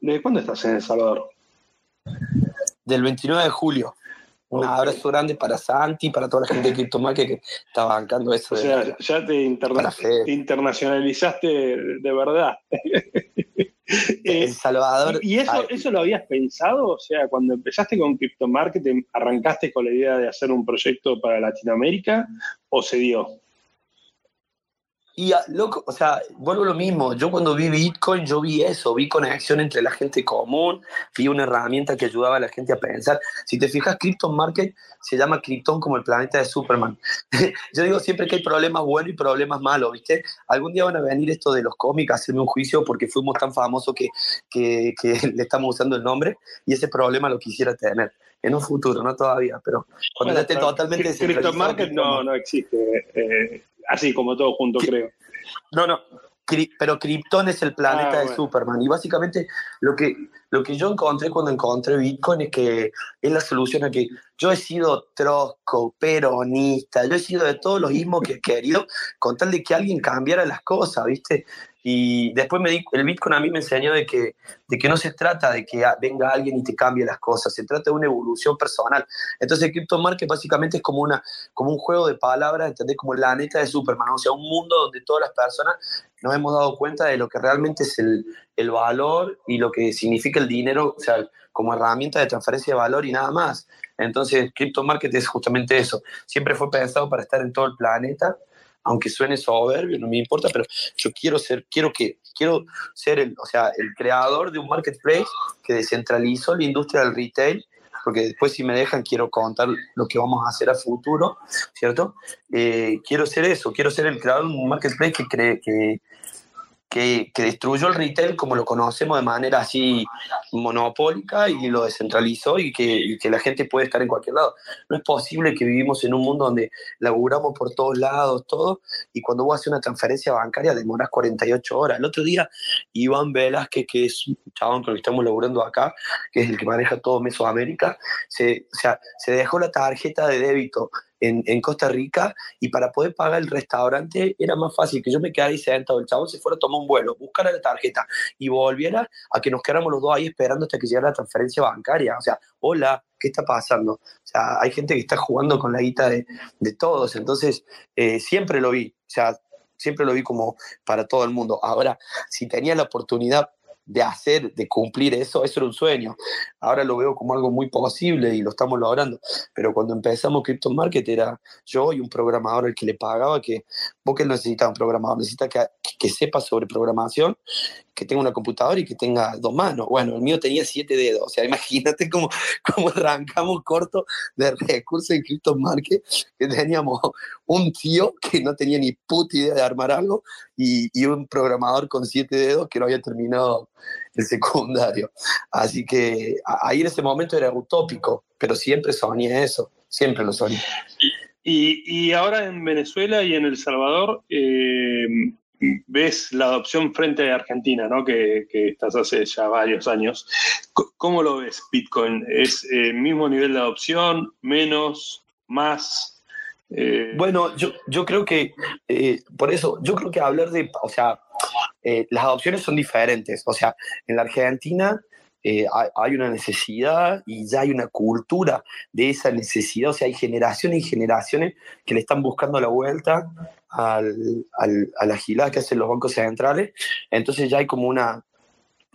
¿Desde cuándo estás en El Salvador? Del 29 de julio. Un abrazo grande para Santi, para toda la gente de CryptoMarket que está bancando eso. O sea, ya te, internacionalizaste de verdad. El Salvador. ¿Y eso, eso lo habías pensado? O sea, cuando empezaste con CryptoMarket, ¿arrancaste con la idea de hacer un proyecto para Latinoamérica o se dio? Y, loco, o sea, vuelvo a lo mismo. Yo cuando vi Bitcoin, yo vi eso, vi conexión entre la gente común, vi una herramienta que ayudaba a la gente a pensar. Si te fijas, Krypton Market se llama Krypton como el planeta de Superman. yo digo siempre que hay problemas buenos y problemas malos, ¿viste? Algún día van a venir esto de los cómics a hacerme un juicio porque fuimos tan famosos que, que, que le estamos usando el nombre y ese problema lo quisiera tener en un futuro, no todavía, pero cuando esté totalmente... Krypton Market no, no existe. Eh, así como todo junto, creo. No, no, pero Krypton es el planeta ah, de Superman. Y básicamente lo que, lo que yo encontré cuando encontré Bitcoin es que es la solución a que yo he sido trosco, peronista, yo he sido de todos los ismos que he querido, con tal de que alguien cambiara las cosas, ¿viste? Y después me di, el Bitcoin a mí me enseñó de que, de que no se trata de que venga alguien y te cambie las cosas, se trata de una evolución personal. Entonces, Crypto Market básicamente es como, una, como un juego de palabras, ¿entendés? Como la neta de Superman, o sea, un mundo donde todas las personas nos hemos dado cuenta de lo que realmente es el, el valor y lo que significa el dinero, o sea, como herramienta de transferencia de valor y nada más. Entonces, Crypto Market es justamente eso. Siempre fue pensado para estar en todo el planeta aunque suene soberbio, no me importa, pero yo quiero ser, quiero que, quiero ser el, o sea, el creador de un marketplace que descentralizó la industria del retail, porque después si me dejan quiero contar lo que vamos a hacer a futuro, ¿cierto? Eh, quiero ser eso, quiero ser el creador de un marketplace que, cree, que, que, destruyó el retail como lo conocemos de manera así monopólica y lo descentralizó y que, que, la gente puede estar en cualquier lado. No es posible que vivimos en un mundo donde laburamos por todos lados, todo, y cuando vos haces una transferencia bancaria demoras 48 horas. El otro día, Iván Velázquez, que es un chabón que estamos laburando acá, que es el que maneja todo Mesoamérica, se, o sea, se dejó la tarjeta de débito en, Costa Rica y para poder pagar el restaurante era más fácil que yo me quedara ahí sentado, el chabón se fuera a tomar un vuelo, buscara la tarjeta y volviera a que nos quedáramos los dos ahí esperando hasta que llegara la transferencia bancaria. O sea, hola, ¿qué está pasando? O sea, hay gente que está jugando con la guita de, todos, entonces eh, siempre lo vi, o sea, siempre lo vi como para todo el mundo. Ahora, si tenía la oportunidad de hacer, de cumplir eso, eso era un sueño. Ahora lo veo como algo muy posible y lo estamos logrando. Pero cuando empezamos Crypto Market era yo y un programador el que le pagaba que, vos que necesitas un programador, necesita que, que sepa sobre programación que tenga una computadora y que tenga dos manos. Bueno, el mío tenía siete dedos. O sea, imagínate cómo, cómo arrancamos corto de recursos en Crypto Market, que teníamos un tío que no tenía ni puta idea de armar algo y, y un programador con siete dedos que no había terminado el secundario. Así que ahí en ese momento era utópico, pero siempre soñé eso, siempre lo soñé. Y, y ahora en Venezuela y en El Salvador, eh, ves la adopción frente a Argentina, ¿no? que, estás hace ya varios años. ¿Cómo lo ves Bitcoin? ¿Es el mismo nivel de adopción, menos, más? Eh, bueno, yo, yo creo que, eh, por eso, yo creo que hablar de, o sea, eh, las adopciones son diferentes. O sea, en la Argentina hay, una necesidad y ya hay una cultura de esa necesidad. O sea, hay generaciones y generaciones que le están buscando la vuelta al, a la gilada que hacen los bancos centrales. Entonces ya hay como una,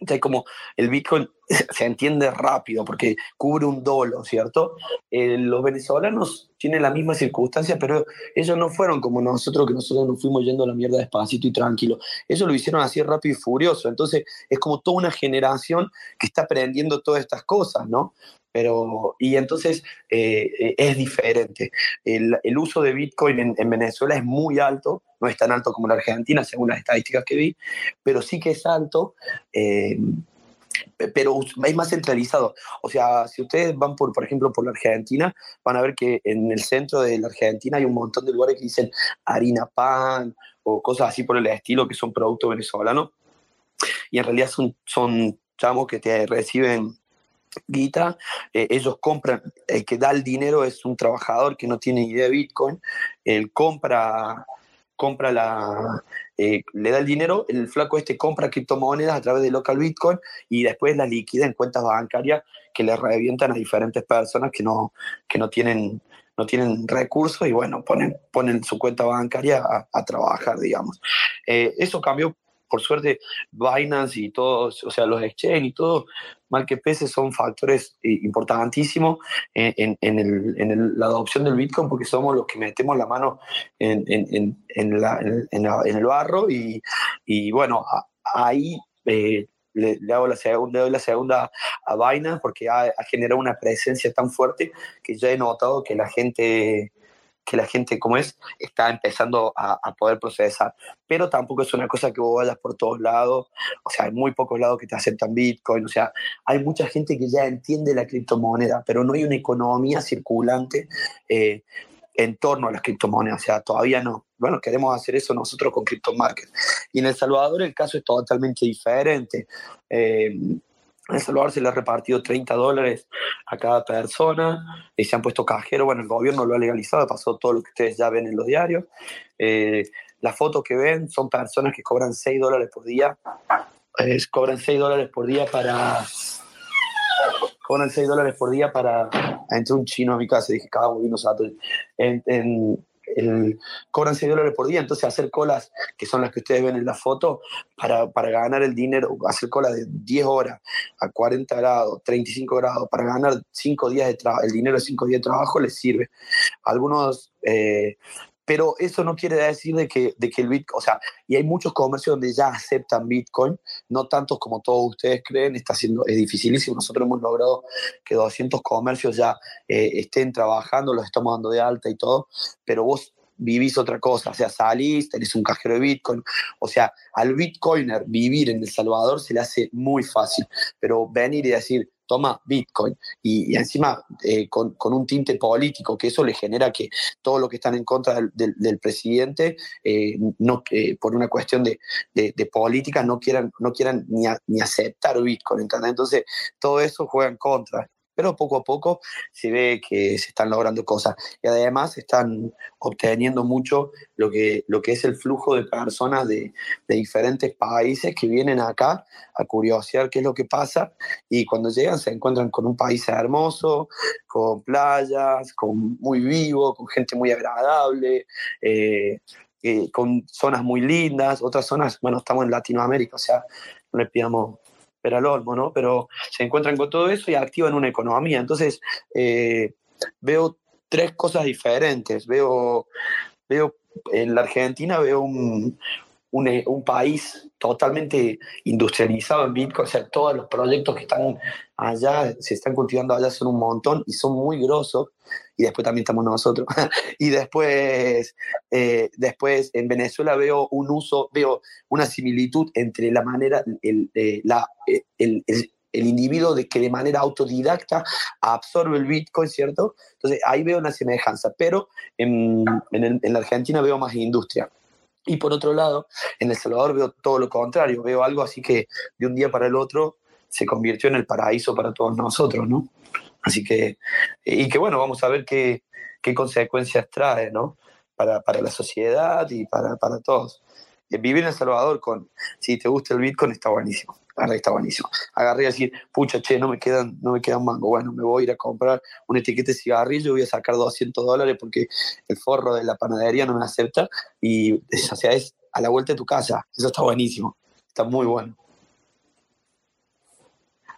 ya hay como el Bitcoin se entiende rápido porque cubre un dolo, ¿cierto? Eh, los venezolanos tienen la misma circunstancia, pero ellos no fueron como nosotros, que nosotros nos fuimos yendo a la mierda despacito y tranquilo. Ellos lo hicieron así rápido y furioso. Entonces es como toda una generación que está aprendiendo todas estas cosas, ¿no? Pero, y entonces eh, eh, es diferente. El, uso de Bitcoin en, en, Venezuela es muy alto, no es tan alto como en Argentina, según las estadísticas que vi, pero sí que es alto. Eh, pero es más centralizado. O sea, si ustedes van, por, por ejemplo, por la Argentina, van a ver que en el centro de la Argentina hay un montón de lugares que dicen harina pan o cosas así por el estilo que son productos venezolanos. Y en realidad son, son chamos que te reciben guita, eh, ellos compran, el que da el dinero es un trabajador que no tiene idea de Bitcoin, él compra compra la, eh, le da el dinero, el flaco este compra criptomonedas a través de local Bitcoin y después la liquida en cuentas bancarias que le revientan a diferentes personas que no, que no tienen no tienen recursos y bueno, ponen, ponen su cuenta bancaria a, trabajar, digamos. Eh, eso cambió por suerte, Binance y todos, o sea, los exchange y todo, mal que pese, son factores eh, importantísimos en, la adopción del Bitcoin porque somos los que metemos la mano en, el barro y, bueno, ahí eh, le, hago la segunda, doy la segunda a Binance porque ha, ha generado una presencia tan fuerte que ya he notado que la gente que la gente, como es, está empezando a, poder procesar. Pero tampoco es una cosa que vos vayas por todos lados. O sea, hay muy pocos lados que te aceptan Bitcoin. O sea, hay mucha gente que ya entiende la criptomoneda, pero no hay una economía circulante eh, en torno a las criptomonedas. O sea, todavía no. Bueno, queremos hacer eso nosotros con Crypto Market. Y en El Salvador el caso es totalmente diferente. Eh, El Salvador se le ha repartido 30 dólares a cada persona y se han puesto cajero. Bueno, el gobierno lo ha legalizado, pasó todo lo que ustedes ya ven en los diarios. Eh, las fotos que ven son personas que cobran 6 dólares por día. cobran 6 dólares por día para. Cobran 6 dólares por día para. Entró un chino a mi casa y dije, cada uno en, en el, cobran 6 dólares por día, entonces hacer colas, que son las que ustedes ven en la foto, para, para ganar el dinero, hacer colas de 10 horas a 40 grados, 35 grados, para ganar 5 días de trabajo, el dinero de 5 días de trabajo les sirve. Algunos... Eh, pero eso no quiere decir de que, de que el Bitcoin, o sea, y hay muchos comercios donde ya aceptan Bitcoin, no tantos como todos ustedes creen, está siendo, es dificilísimo, nosotros hemos logrado que 200 comercios ya eh, estén trabajando, los estamos dando de alta y todo, pero vos vivís otra cosa, o sea, salís, tenés un cajero de Bitcoin, o sea, al Bitcoiner vivir en El Salvador se le hace muy fácil, pero venir y decir, toma Bitcoin y, encima eh, con, un tinte político, que eso le genera que todo lo que están en contra del, presidente, eh, no, eh, por una cuestión de, política, no quieran, no quieran ni, ni aceptar Bitcoin. Entonces, todo eso juega en contra pero poco a poco se ve que se están logrando cosas y además están obteniendo mucho lo que, lo que es el flujo de personas de, diferentes países que vienen acá a curiosear qué es lo que pasa y cuando llegan se encuentran con un país hermoso, con playas, con muy vivo, con gente muy agradable. Eh, eh, con zonas muy lindas, otras zonas, bueno, estamos en Latinoamérica, o sea, no le pidamos olmo, ¿no? Pero se encuentran con todo eso y activan una economía. Entonces, eh, veo tres cosas diferentes. Veo, veo en la Argentina veo un, un, país totalmente industrializado en Bitcoin, o sea, todos los proyectos que están allá, se están cultivando allá son un montón y son muy grosos, y después también estamos nosotros. y después, eh, después en Venezuela veo un uso, veo una similitud entre la manera, el, eh, eh, el, el individuo de que de manera autodidacta absorbe el Bitcoin, ¿cierto? Entonces ahí veo una semejanza, pero en, en, en la Argentina veo más industria Y por otro lado, en El Salvador veo todo lo contrario, veo algo así que de un día para el otro se convirtió en el paraíso para todos nosotros, ¿no? Así que, y que bueno, vamos a ver qué, qué consecuencias trae, ¿no? Para, para la sociedad y para, para todos. Eh, vivir en El Salvador con, si te gusta el Bitcoin, está buenísimo. La está buenísimo. Agarré y decir, pucha, che, no me quedan, no me quedan mango. Bueno, me voy a ir a comprar un etiquete de cigarrillo, voy a sacar 200 dólares porque el forro de la panadería no me acepta. Y, o sea, es a la vuelta de tu casa. Eso está buenísimo. Está muy bueno.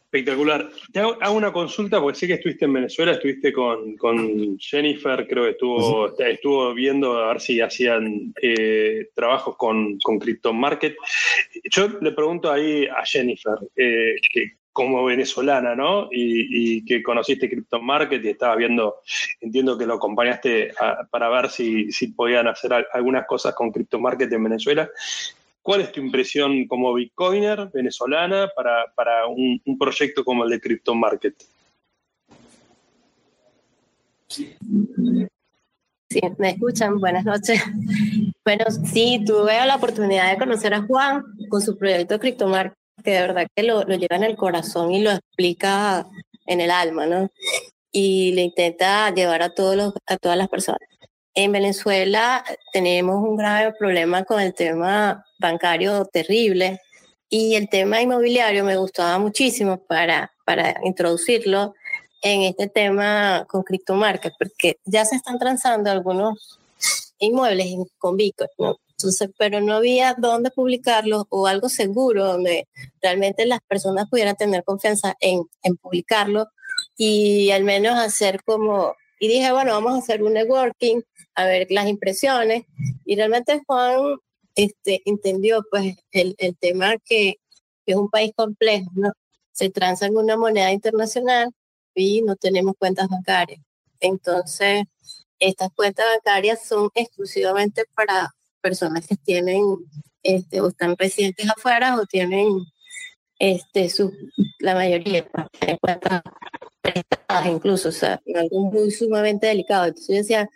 Espectacular. Te hago, una consulta porque sé que estuviste en Venezuela, estuviste con, con Jennifer, creo que estuvo, estuvo viendo a ver si hacían eh, trabajos con, con Crypto Market. Yo le pregunto ahí a Jennifer, eh, que como venezolana, ¿no? Y, que conociste Crypto Market y estabas viendo, entiendo que lo acompañaste para ver si, si podían hacer algunas cosas con Crypto Market en Venezuela. ¿Cuál es tu impresión como Bitcoiner venezolana para, un, proyecto como el de Crypto Market? Sí, me escuchan. Buenas noches. Bueno, sí, tuve la oportunidad de conocer a Juan con su proyecto Crypto Market, que de verdad que lo, lo lleva en el corazón y lo explica en el alma, ¿no? Y le intenta llevar a, todos los, a todas las personas. En Venezuela tenemos un grave problema con el tema bancario terrible y el tema inmobiliario me gustaba muchísimo para, para introducirlo en este tema con criptomarcas, porque ya se están transando algunos inmuebles con Bitcoin, Entonces, pero no había dónde publicarlos o algo seguro donde realmente las personas pudieran tener confianza en, en publicarlo y al menos hacer como y dije, bueno, vamos a hacer un networking, a ver las impresiones. Y realmente Juan este, entendió pues el, el tema que, es un país complejo, ¿no? Se transa en una moneda internacional y no tenemos cuentas bancarias. Entonces, estas cuentas bancarias son exclusivamente para personas que tienen este, o están residentes afuera o tienen este, su, la mayoría de cuentas incluso, o sea, algo muy sumamente delicado. Entonces yo decía,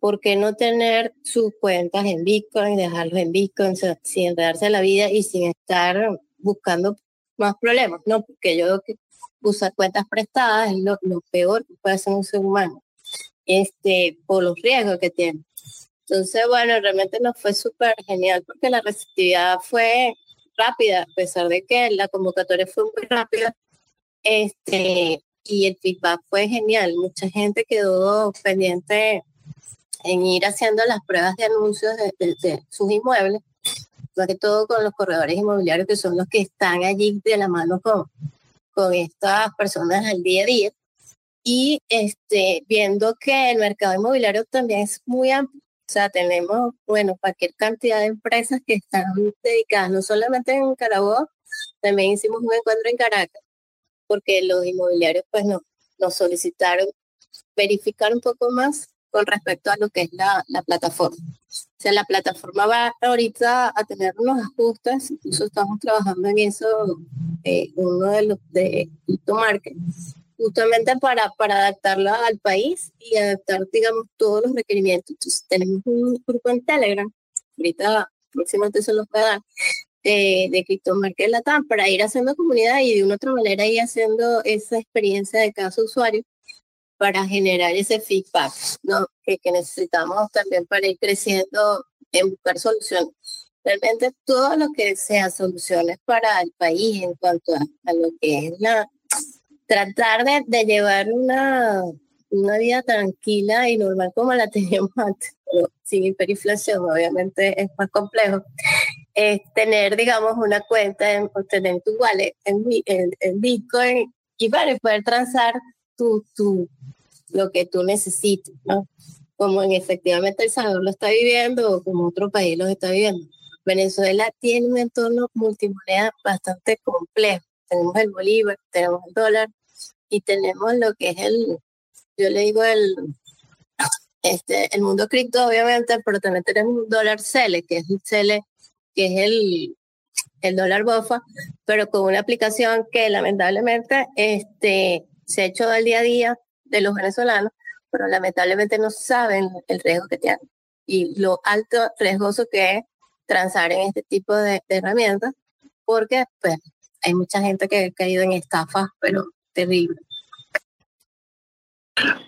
¿por qué no tener sus cuentas en Bitcoin, dejarlos en Bitcoin sin enredarse la vida y sin estar buscando más problemas? No, porque yo creo que usar cuentas prestadas es lo, peor que puede hacer un ser humano, este, por los riesgos que tiene. Entonces, bueno, realmente nos fue súper genial porque la receptividad fue rápida, a pesar de que la convocatoria fue muy rápida. Este, y el feedback fue genial. Mucha gente quedó pendiente en ir haciendo las pruebas de anuncios de, sus inmuebles, sobre todo con los corredores inmobiliarios que son los que están allí de la mano con, con estas personas al día a día. Y este, viendo que el mercado inmobiliario también es muy amplio, o sea, tenemos, bueno, cualquier cantidad de empresas que están dedicadas, no solamente en Carabobo, también hicimos un encuentro en Caracas, porque los inmobiliarios pues no, nos solicitaron verificar un poco más con respecto a lo que es la, la plataforma. O sea, la plataforma va ahorita a tener unos ajustes, incluso estamos trabajando en eso, eh, uno de los de Market, justamente para, para adaptarla al país y adaptar, digamos, todos los requerimientos. Entonces, tenemos un grupo en Telegram, ahorita próximamente se los voy a dar, de, de CryptoMarket Latam para ir haciendo comunidad y de una otra manera ir haciendo esa experiencia de cada usuario para generar ese feedback ¿no? que, que necesitamos también para ir creciendo en buscar soluciones. Realmente todo lo que sea soluciones para el país en cuanto a, a lo que es la tratar de, de llevar una, una vida tranquila y normal como la teníamos antes, pero sin hiperinflación, obviamente es más complejo es tener, digamos, una cuenta, en, tu wallet en, en, Bitcoin y para poder transar tu, tu, lo que tú necesites. Como en efectivamente El Salvador lo está viviendo o como otro país lo está viviendo. Venezuela tiene un entorno multimoneda bastante complejo. Tenemos el bolívar, tenemos el dólar y tenemos lo que es el, yo le digo el, este, el mundo cripto obviamente, pero también tenemos un dólar CELE, que es el CELE que es el, el dólar bofa, pero con una aplicación que lamentablemente este, se ha hecho al día a día de los venezolanos, pero lamentablemente no saben el riesgo que tienen y lo alto riesgoso que es transar en este tipo de, herramientas, porque pues, hay mucha gente que ha caído en estafas, pero terrible.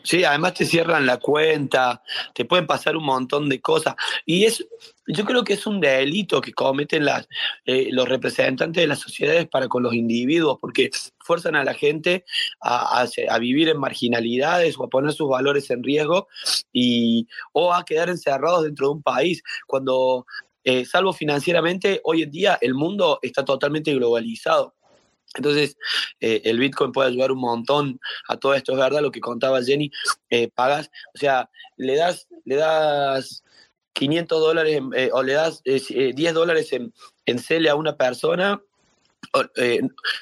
Sí, además te cierran la cuenta, te pueden pasar un montón de cosas. Y es, yo creo que es un delito que cometen las, eh, los representantes de las sociedades para con los individuos, porque fuerzan a la gente a, vivir en marginalidades o a poner sus valores en riesgo y, o a quedar encerrados dentro de un país. Cuando, eh, salvo financieramente, hoy en día el mundo está totalmente globalizado. Entonces, eh, el Bitcoin puede ayudar un montón a todo esto, es verdad lo que contaba Jenny, eh, pagas, o sea, le das, le das 500 dólares eh, o le das 10 dólares en, en CELE a una persona,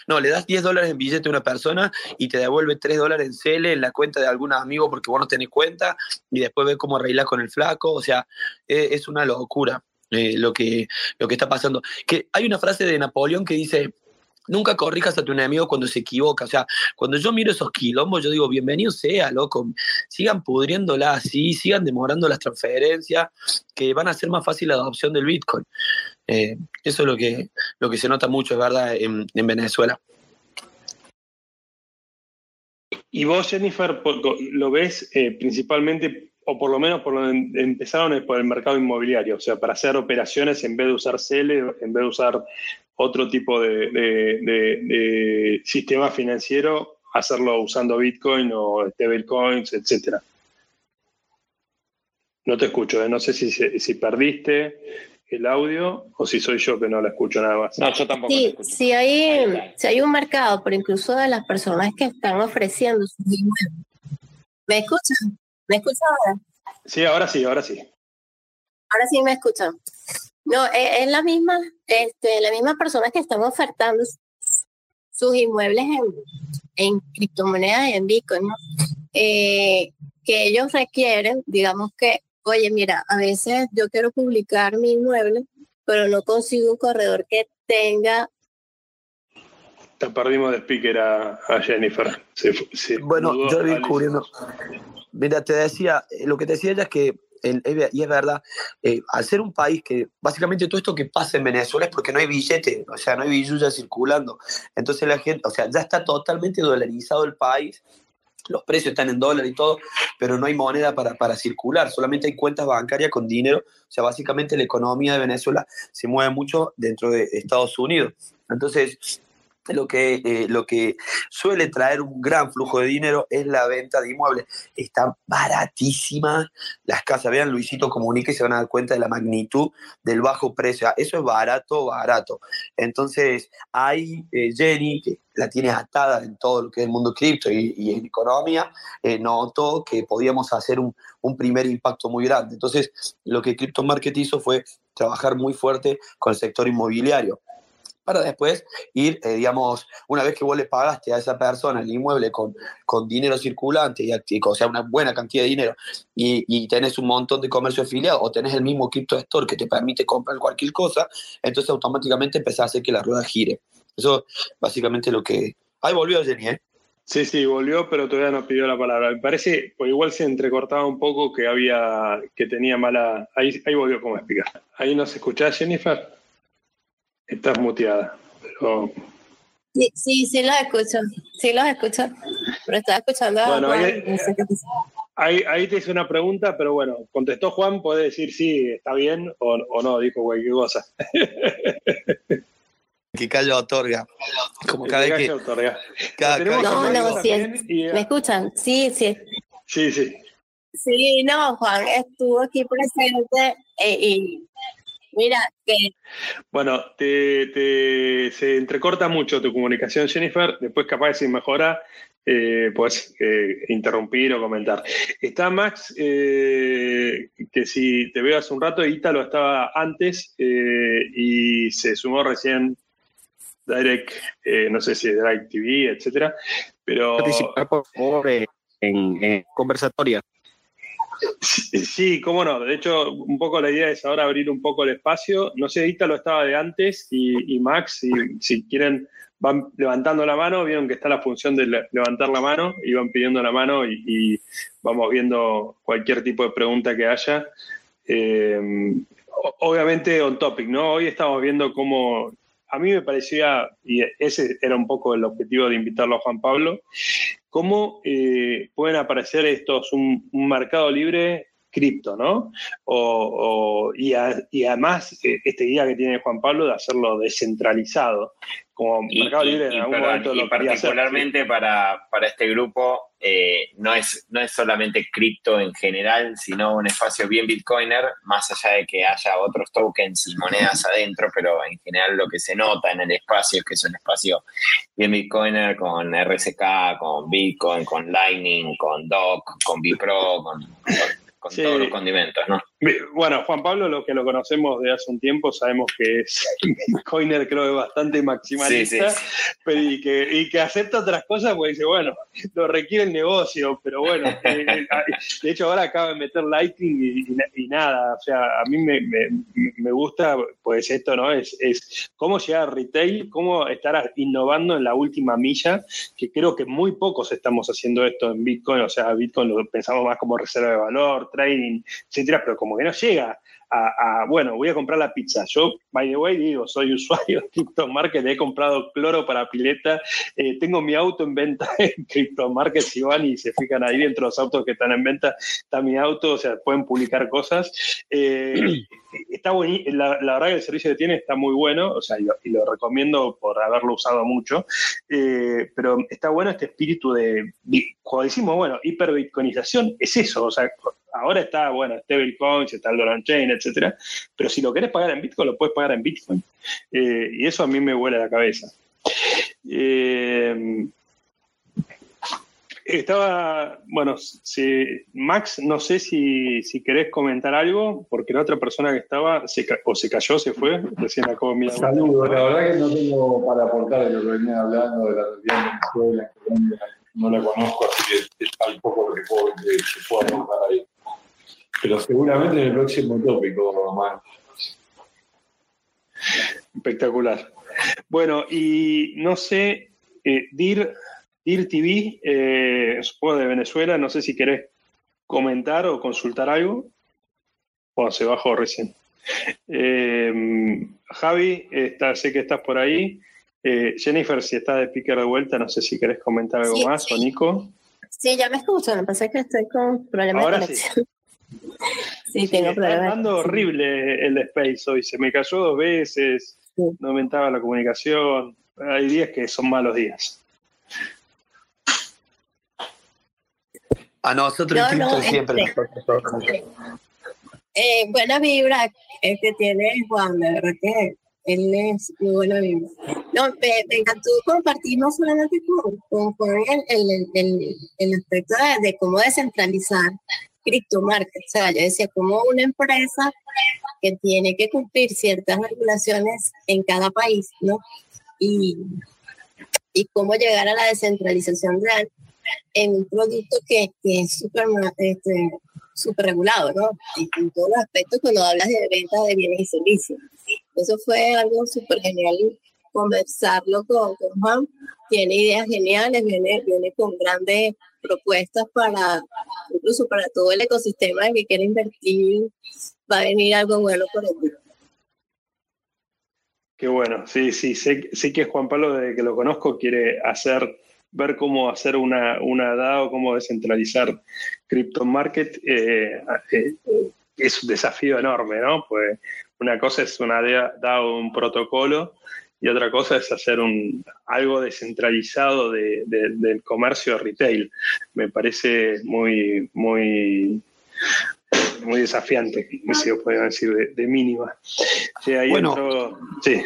no, le das 10 dólares en billete a una persona y te devuelve 3 dólares en CELE en la cuenta de algún amigo porque vos no tenés cuenta y después ves cómo arreglas con el flaco, o sea, es una locura. lo, que, lo que está pasando. Que hay una frase de Napoleón que dice, Nunca corrijas a tu enemigo cuando se equivoca. O sea, cuando yo miro esos quilombos, yo digo, bienvenido sea, loco. Sigan pudriéndola así, sigan demorando las transferencias, que van a hacer más fácil la adopción del Bitcoin. Eh, eso es lo que, lo que se nota mucho, es verdad, en, Venezuela. Y vos, Jennifer, lo ves eh, principalmente, o por lo menos por lo empezaron por el mercado inmobiliario, o sea, para hacer operaciones en vez de usar CELE, en vez de usar otro tipo de, sistema financiero, hacerlo usando Bitcoin o stablecoins, etcétera. No te escucho, ¿eh? no sé si, si perdiste el audio o si soy yo que no la escucho nada más. No, yo tampoco. Sí, si hay, si hay un mercado, pero incluso de las personas que están ofreciendo ¿Me escuchan? ¿Me escuchan ahora? Sí, ahora sí, ahora sí. Ahora sí me escuchan. No, e, es, la misma, este, la misma persona que están ofertando sus inmuebles en, en criptomonedas y en Bitcoin, eh, que ellos requieren, digamos que, oye, mira, a veces yo quiero publicar mi inmueble, pero no consigo un corredor que tenga te perdimos de speaker a, Jennifer. bueno, yo descubriendo. Mira, te decía, eh, lo que te decía ella es que y es verdad, eh, al ser un país que básicamente todo esto que pasa en Venezuela es porque no hay billete, o sea, no hay billulla circulando. Entonces la gente, o sea, ya está totalmente dolarizado el país, los precios están en dólar y todo, pero no hay moneda para, para circular, solamente hay cuentas bancarias con dinero. O sea, básicamente la economía de Venezuela se mueve mucho dentro de Estados Unidos. Entonces, lo que, eh, lo que suele traer un gran flujo de dinero es la venta de inmuebles. Están baratísimas las casas. Vean Luisito Comunica y se van a dar cuenta de la magnitud del bajo precio. Eso es barato, barato. Entonces, hay eh, Jenny, que la tiene atada en todo lo que es el mundo cripto y, en economía, eh, notó que podíamos hacer un, un primer impacto muy grande. Entonces, lo que Crypto Market hizo fue trabajar muy fuerte con el sector inmobiliario para después ir, eh, digamos, una vez que vos le pagaste a esa persona el inmueble con, con dinero circulante, y, o sea, una buena cantidad de dinero, y, y, tenés un montón de comercio afiliado, o tenés el mismo Crypto Store que te permite comprar cualquier cosa, entonces automáticamente empezás a hacer que la rueda gire. Eso básicamente lo que... Ahí volvió Jenny, ¿eh? Sí, sí, volvió, pero todavía no pidió la palabra. Me parece, pues igual se entrecortaba un poco que había, que tenía mala. Ahí, ahí volvió como explicar. Ahí nos escuchás, Jennifer. Estás muteada, pero... Sí, sí, sí los escucho, sí los escucho, pero estaba escuchando bueno, ahí, ahí, te hice una pregunta, pero bueno, contestó Juan, puede decir sí, está bien o, no, dijo cualquier cosa. que callo otorga. Como cada vez que. Otorga. no, no, sí, ¿me escuchan? Sí, sí. Sí, sí. Sí, no, Juan estuvo aquí presente eh, y Mira, que... Bueno, te, se entrecorta mucho tu comunicación, Jennifer. Después, capaz de si mejora, eh, puedes eh, interrumpir o comentar. Está Max, eh, que si te veo hace un rato, Ítalo estaba antes eh, y se sumó recién Direct, no sé si Direct TV, etcétera. Pero. Participar, por favor, en, en conversatoria. Sí, cómo no. De hecho, un poco la idea es ahora abrir un poco el espacio. No sé, lo estaba de antes y, Max, si, si, quieren, van levantando la mano. Vieron que está la función de levantar la mano y van pidiendo la mano y, vamos viendo cualquier tipo de pregunta que haya. Eh, obviamente on topic, ¿no? Hoy estamos viendo cómo a mí me parecía, y ese era un poco el objetivo de invitarlo a Juan Pablo, cómo eh, pueden aparecer estos, un, mercado libre cripto, ¿no? y, además, eh, esta idea que tiene Juan Pablo de hacerlo descentralizado, como mercado libre en algún momento lo particularmente para, para este grupo, eh, no, es, no es solamente cripto en general, sino un espacio bien bitcoiner, más allá de que haya otros tokens y monedas adentro, pero en general lo que se nota en el espacio es que es un espacio bien bitcoiner con RSK, con Bitcoin, con Lightning, con Doc, con Bipro, con, con todos los condimentos, ¿no? Bueno, Juan Pablo, lo que lo conocemos de hace un tiempo, sabemos que es Bitcoiner, creo que bastante maximalista, Pero y, que, y que acepta otras cosas porque dice, bueno, lo requiere el negocio, pero bueno, eh, eh, de hecho ahora acaba de meter Lightning y, nada, o sea, a mí me, me, gusta, pues esto, ¿no? Es, es cómo llegar a retail, cómo estar innovando en la última milla, que creo que muy pocos estamos haciendo esto en Bitcoin, o sea, Bitcoin lo pensamos más como reserva de valor, trading, etcétera, pero como que no llega a, bueno, voy a comprar la pizza. Yo, by the way, digo, soy usuario de Crypto Market, he comprado cloro para pileta, eh, tengo mi auto en venta en Crypto Market, si van y se fijan ahí dentro de los autos que están en venta, está mi auto, o sea, pueden publicar cosas. Eh, está la, la, verdad que el servicio que tiene está muy bueno, o sea, y lo, recomiendo por haberlo usado mucho, eh, pero está bueno este espíritu de, como decimos, bueno, hiperbitcoinización es eso, o sea, ahora está, bueno, stablecoins, está el dollar chain, etcétera, pero si lo querés pagar en Bitcoin, lo puedes pagar en Bitcoin. Eh, y eso a mí me huele la cabeza. Eh, estaba, bueno, Max, no sé si, si, querés comentar algo, porque la otra persona que estaba o se cayó, se fue, recién acabo de mirar. Saludos, la verdad que no tengo para aportar de lo que venía hablando de la realidad de Venezuela, no la conozco, así que es un poco lo que puedo, aportar ahí. Pero seguramente en el próximo tópico, Omar. Espectacular. Bueno, y no sé, eh, DIR, DIR TV, eh, supongo de Venezuela, no sé si querés comentar o consultar algo. Bueno, se bajó recién. Eh, Javi, está, sé que estás por ahí. Eh, Jennifer, si estás de speaker de vuelta, no sé si querés comentar algo más, o Nico. Sí, ya me escucho, me pasa que estoy con problemas de conexión. Sí, tengo Está andando horrible el Space hoy. Se me cayó dos veces, no aumentaba la comunicación. Hay días que son malos días. A nosotros no, siempre. Este, eh, buena vibra es que tiene Juan, de verdad que él es muy buena vibra. No, me, encantó compartir no solamente con, con, el, el, el, aspecto de, de cómo descentralizar criptomarket. O sea, yo decía, como una empresa que tiene que cumplir ciertas regulaciones en cada país, ¿no? Y, y cómo llegar a la descentralización real en un producto que, que es súper este, super regulado, ¿no? En, todos los aspectos cuando hablas de venta de bienes y servicios. Eso fue algo súper genial conversarlo con, Juan. Tiene ideas geniales, viene, viene con grandes propuestas para, incluso para todo el ecosistema que quiere invertir, va a venir algo bueno por el Qué bueno, sí, sí, sé, sé que Juan Pablo, desde que lo conozco, quiere hacer, ver cómo hacer una, una DAO, cómo descentralizar Crypto Market. Eh, eh, es un desafío enorme, ¿no? Pues una cosa es una DAO, un protocolo, y otra cosa es hacer un, algo descentralizado de, del comercio retail. Me parece muy, muy, muy desafiante, si os puedo decir, de, mínima. bueno, sí.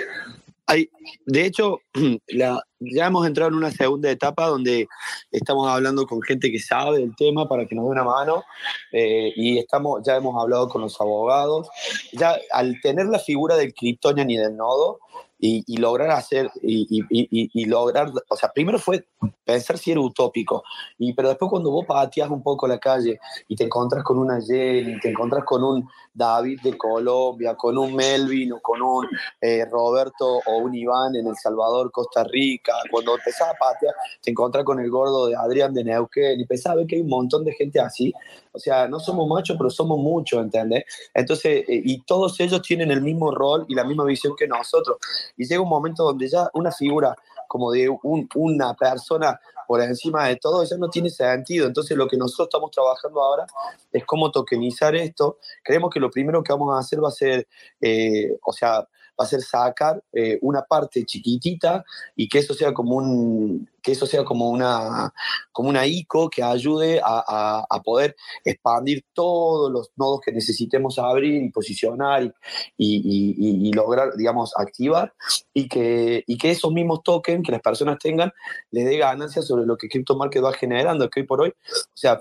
Hay, de hecho, la, ya hemos entrado en una segunda etapa donde estamos hablando con gente que sabe del tema para que nos dé una mano eh, y estamos, ya hemos hablado con los abogados. Ya al tener la figura del criptonian y del nodo, y, lograr hacer, y, y, lograr, o sea, primero fue pensar si era utópico, y, pero después cuando vos pateas un poco la calle y te encontras con una Jenny, te encontras con un David de Colombia, con un Melvin o con un eh, Roberto o un Iván en El Salvador, Costa Rica, cuando empezás a patear, te encontras con el gordo de Adrián de Neuquén y pensás que hay un montón de gente así, o sea, no somos machos, pero somos muchos, ¿entendés? Entonces, eh, y todos ellos tienen el mismo rol y la misma visión que nosotros. Y llega un momento donde ya una figura como de una persona por encima de todo, eso no tiene sentido. Entonces, lo que nosotros estamos trabajando ahora es cómo tokenizar esto. Creemos que lo primero que vamos a hacer va a ser, eh, o sea, va a ser sacar eh, una parte chiquitita y que eso sea como un que eso sea como una, como una ICO que ayude a, a, poder expandir todos los nodos que necesitemos abrir y posicionar y, y, y, lograr, digamos, activar y que, y que esos mismos tokens que las personas tengan les dé ganancias sobre lo que Crypto Market va generando, que hoy por hoy, o sea,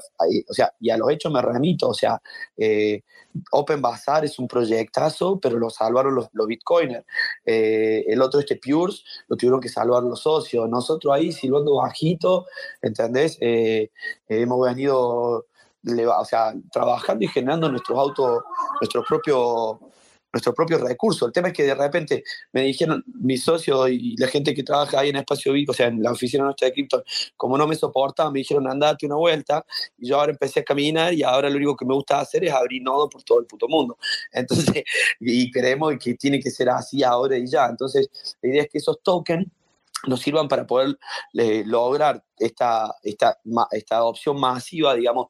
o sea y a los hechos me remito, o sea, eh, Open Bazaar es un proyectazo, pero lo salvaron los, los bitcoiners. Eh, el otro, este Pures, lo tuvieron que salvar los socios. Nosotros ahí silbando bajito, ¿entendés? Eh, hemos venido, o sea, trabajando y generando nuestros autos, nuestro propio nuestro propio recurso. El tema es que de repente me dijeron mis socios y la gente que trabaja ahí en Espacio Vico, o sea, en la oficina nuestra de cripto, como no me soportaban, me dijeron andate una vuelta y yo ahora empecé a caminar y ahora lo único que me gusta hacer es abrir nodo por todo el puto mundo. Entonces, y creemos que tiene que ser así ahora y ya. Entonces, la idea es que esos tokens nos sirvan para poder eh, lograr esta, esta, esta adopción masiva, digamos,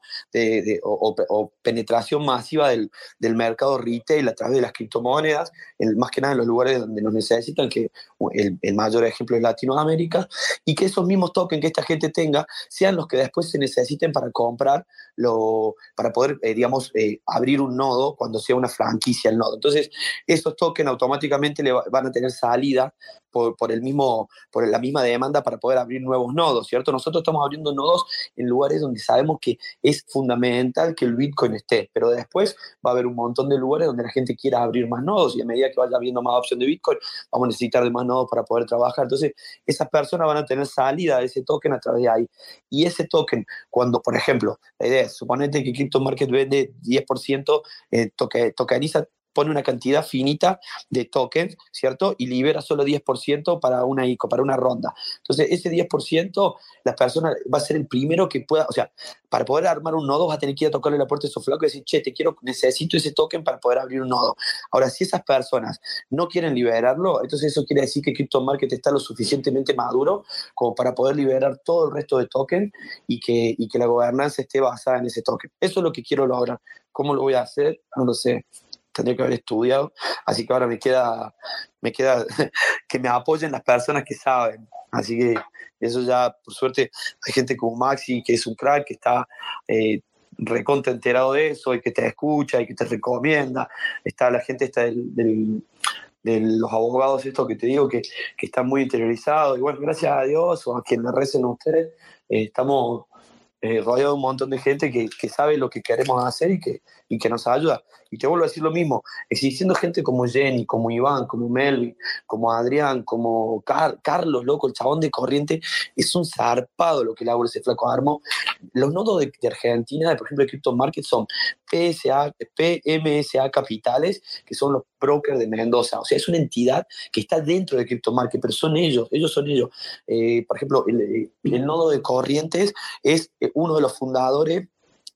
o, penetración masiva del, del, mercado retail a través de las criptomonedas, más que nada en los lugares donde nos necesitan, que el, el, mayor ejemplo es Latinoamérica, y que esos mismos tokens que esta gente tenga sean los que después se necesiten para comprar, lo, para poder, eh, digamos, eh, abrir un nodo cuando sea una franquicia el nodo. Entonces, esos tokens automáticamente le van a tener salida por, por, el mismo, por la misma demanda para poder abrir nuevos nodos, ¿cierto? Nosotros estamos abriendo nodos en lugares donde sabemos que es fundamental que el Bitcoin esté, pero después va a haber un montón de lugares donde la gente quiera abrir más nodos y a medida que vaya habiendo más opción de Bitcoin, vamos a necesitar de más nodos para poder trabajar. Entonces, esas personas van a tener salida de ese token a través de ahí. Y ese token, cuando, por ejemplo, la idea es, suponete que Crypto Market vende 10%, eh, toque, pone una cantidad finita de tokens, ¿cierto? Y libera solo 10% para una ICO, para una ronda. Entonces, ese 10%, la persona va a ser el primero que pueda, o sea, para poder armar un nodo vas a tener que ir a tocarle la puerta de su flaco y decir, che, te quiero, necesito ese token para poder abrir un nodo. Ahora, si esas personas no quieren liberarlo, entonces eso quiere decir que Crypto Market está lo suficientemente maduro como para poder liberar todo el resto de tokens y que, y que la gobernanza esté basada en ese token. Eso es lo que quiero lograr. ¿Cómo lo voy a hacer? No lo sé tendría que haber estudiado, así que ahora me queda, me queda que me apoyen las personas que saben. Así que eso ya, por suerte, hay gente como Maxi, que es un crack, que está eh, recontra enterado de eso y que te escucha y que te recomienda. Está la gente está de los abogados, esto que te digo, que, que están muy interiorizados. Y bueno, gracias a Dios o a quien le recen a ustedes, eh, estamos eh, rodeado de un montón de gente que, que, sabe lo que queremos hacer y que, y que nos ayuda. Y te vuelvo a decir lo mismo, existiendo gente como Jenny, como Iván, como Melvin, como Adrián, como Carlos, loco, el chabón de corriente, es un zarpado lo que hago ese flaco armo. Los nodos de, Argentina, por ejemplo, de Crypto Market son PSA, PMSA Capitales, que son los brokers de Mendoza. O sea, es una entidad que está dentro de Crypto Market, pero son ellos, ellos son ellos. Eh, por ejemplo, el, el nodo de Corrientes es eh, uno de los fundadores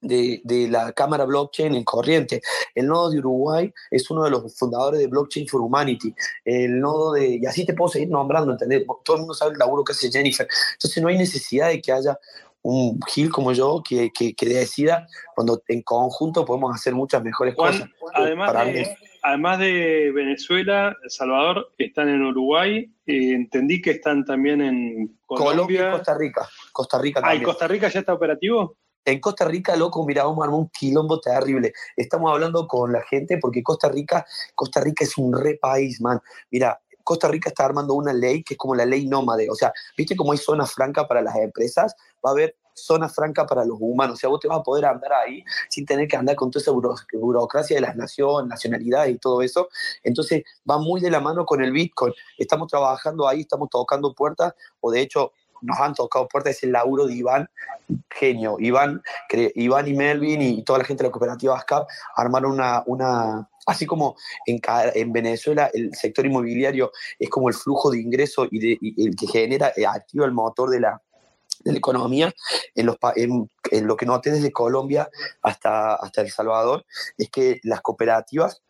de, la Cámara Blockchain en corriente. El nodo de Uruguay es uno de los fundadores de Blockchain for Humanity. El nodo de, y así te puedo seguir nombrando, ¿entendés? Todo el mundo sabe el laburo que hace Jennifer. Entonces no hay necesidad de que haya un Gil como yo que, que, decida cuando en conjunto podemos hacer muchas mejores cosas. Además de, además de Venezuela, Salvador, están en Uruguay. Eh, entendí que están también en Colombia. y Costa Rica. Costa Rica también. Ah, ¿y Costa Rica ya está operativo? En Costa Rica, loco, mira, vamos a armar un quilombo terrible. Estamos hablando con la gente porque Costa Rica, Costa Rica es un re país, man. Mira, Costa Rica está armando una ley que es como la ley nómade. O sea, ¿viste cómo hay zona franca para las empresas? Va a haber zona franca para los humanos. O sea, vos te vas a poder andar ahí sin tener que andar con toda esa burocracia de las naciones, nacionalidades y todo eso. Entonces, va muy de la mano con el Bitcoin. Estamos trabajando ahí, estamos tocando puertas, o de hecho, nos han tocado puertas, es el laburo de Iván, genio. Iván, Iván y Melvin y toda la gente de la cooperativa ASCAP armaron una, una así como en, en Venezuela el sector inmobiliario es como el flujo de ingreso y, de, el que genera, eh, activa el motor de la, de la economía, en, los, en, en, lo que noté desde Colombia hasta, hasta El Salvador, es que las cooperativas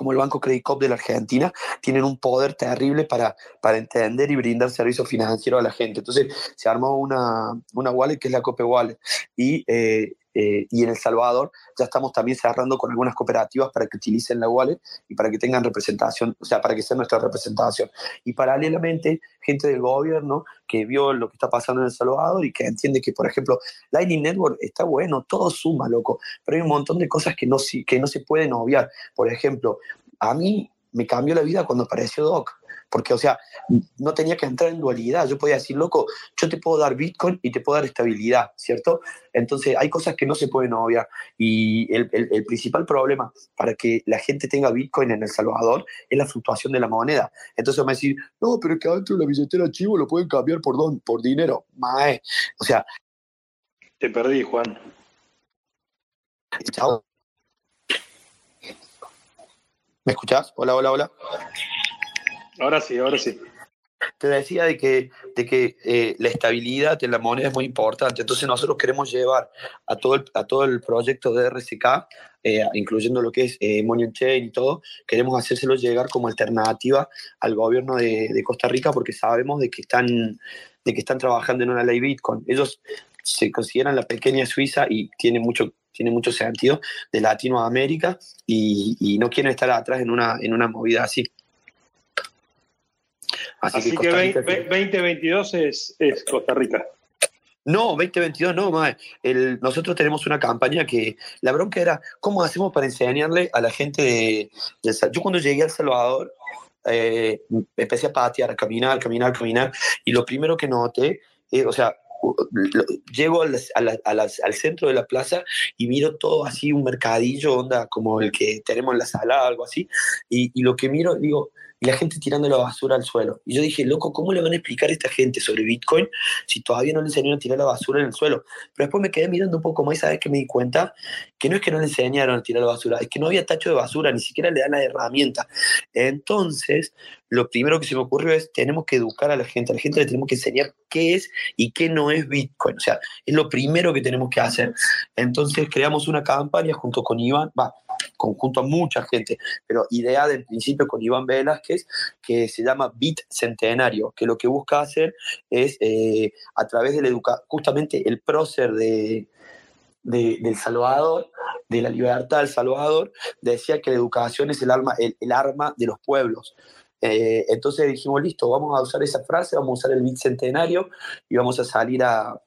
como el Banco Credit Cop de la Argentina, tienen un poder terrible para, para entender y brindar servicios financieros a la gente. Entonces se armó una, una wallet que es la Cope Wallet y eh, eh, y en El Salvador ya estamos también cerrando con algunas cooperativas para que utilicen la wallet y para que tengan representación, o sea, para que sea nuestra representación. Y paralelamente, gente del gobierno que vio lo que está pasando en El Salvador y que entiende que, por ejemplo, Lightning Network está bueno, todo suma, loco, pero hay un montón de cosas que no, que no se pueden obviar. Por ejemplo, a mí me cambió la vida cuando apareció Doc porque, o sea, no tenía que entrar en dualidad. Yo podía decir, loco, yo te puedo dar Bitcoin y te puedo dar estabilidad, ¿cierto? Entonces, hay cosas que no se pueden obviar. Y el, el, principal problema para que la gente tenga Bitcoin en El Salvador es la fluctuación de la moneda. Entonces, me a decir, no, pero es que adentro de la billetera chivo lo pueden cambiar por, don, por dinero. Mae. O sea. Te perdí, Juan. Chao. ¿Me escuchás? Hola, hola, hola. Ahora sí, ahora sí. Te decía de que, de que eh, la estabilidad de la moneda es muy importante. Entonces nosotros queremos llevar a todo el, a todo el proyecto de RSK, eh, incluyendo lo que es eh, Chain y todo, queremos hacérselo llegar como alternativa al gobierno de, de, Costa Rica porque sabemos de que están, de que están trabajando en una ley Bitcoin. Ellos se consideran la pequeña Suiza y tiene mucho, tiene mucho sentido de Latinoamérica y, y no quieren estar atrás en una, en una movida así. Así, que, 2022 es, es, Costa Rica. No, 2022 no, más. El, nosotros tenemos una campaña que la bronca era cómo hacemos para enseñarle a la gente de, Yo cuando llegué a El Salvador eh, empecé a patear, a caminar, caminar, caminar, y lo primero que noté, eh, o sea, llego al, al, centro de la plaza y miro todo así, un mercadillo, onda como el que tenemos en la sala, algo así, y, y lo que miro, digo, y la gente tirando la basura al suelo. Y yo dije, loco, ¿cómo le van a explicar a esta gente sobre Bitcoin si todavía no le enseñaron a tirar la basura en el suelo? Pero después me quedé mirando un poco más y sabes que me di cuenta que no es que no le enseñaron a tirar la basura, es que no había tacho de basura, ni siquiera le dan la herramienta. Entonces, lo primero que se me ocurrió es, tenemos que educar a la gente, a la gente le tenemos que enseñar qué es y qué no es Bitcoin. O sea, es lo primero que tenemos que hacer. Entonces, creamos una campaña junto con Iván, va, conjunto a mucha gente, pero idea del principio con Iván Velázquez, que se llama Bit Centenario, que lo que busca hacer es, eh, a través de la educación, justamente el prócer de, del Salvador, de la libertad del Salvador, decía que la educación es el arma, el, arma de los pueblos. Eh, entonces dijimos, listo, vamos a usar esa frase, vamos a usar el centenario y vamos a salir a,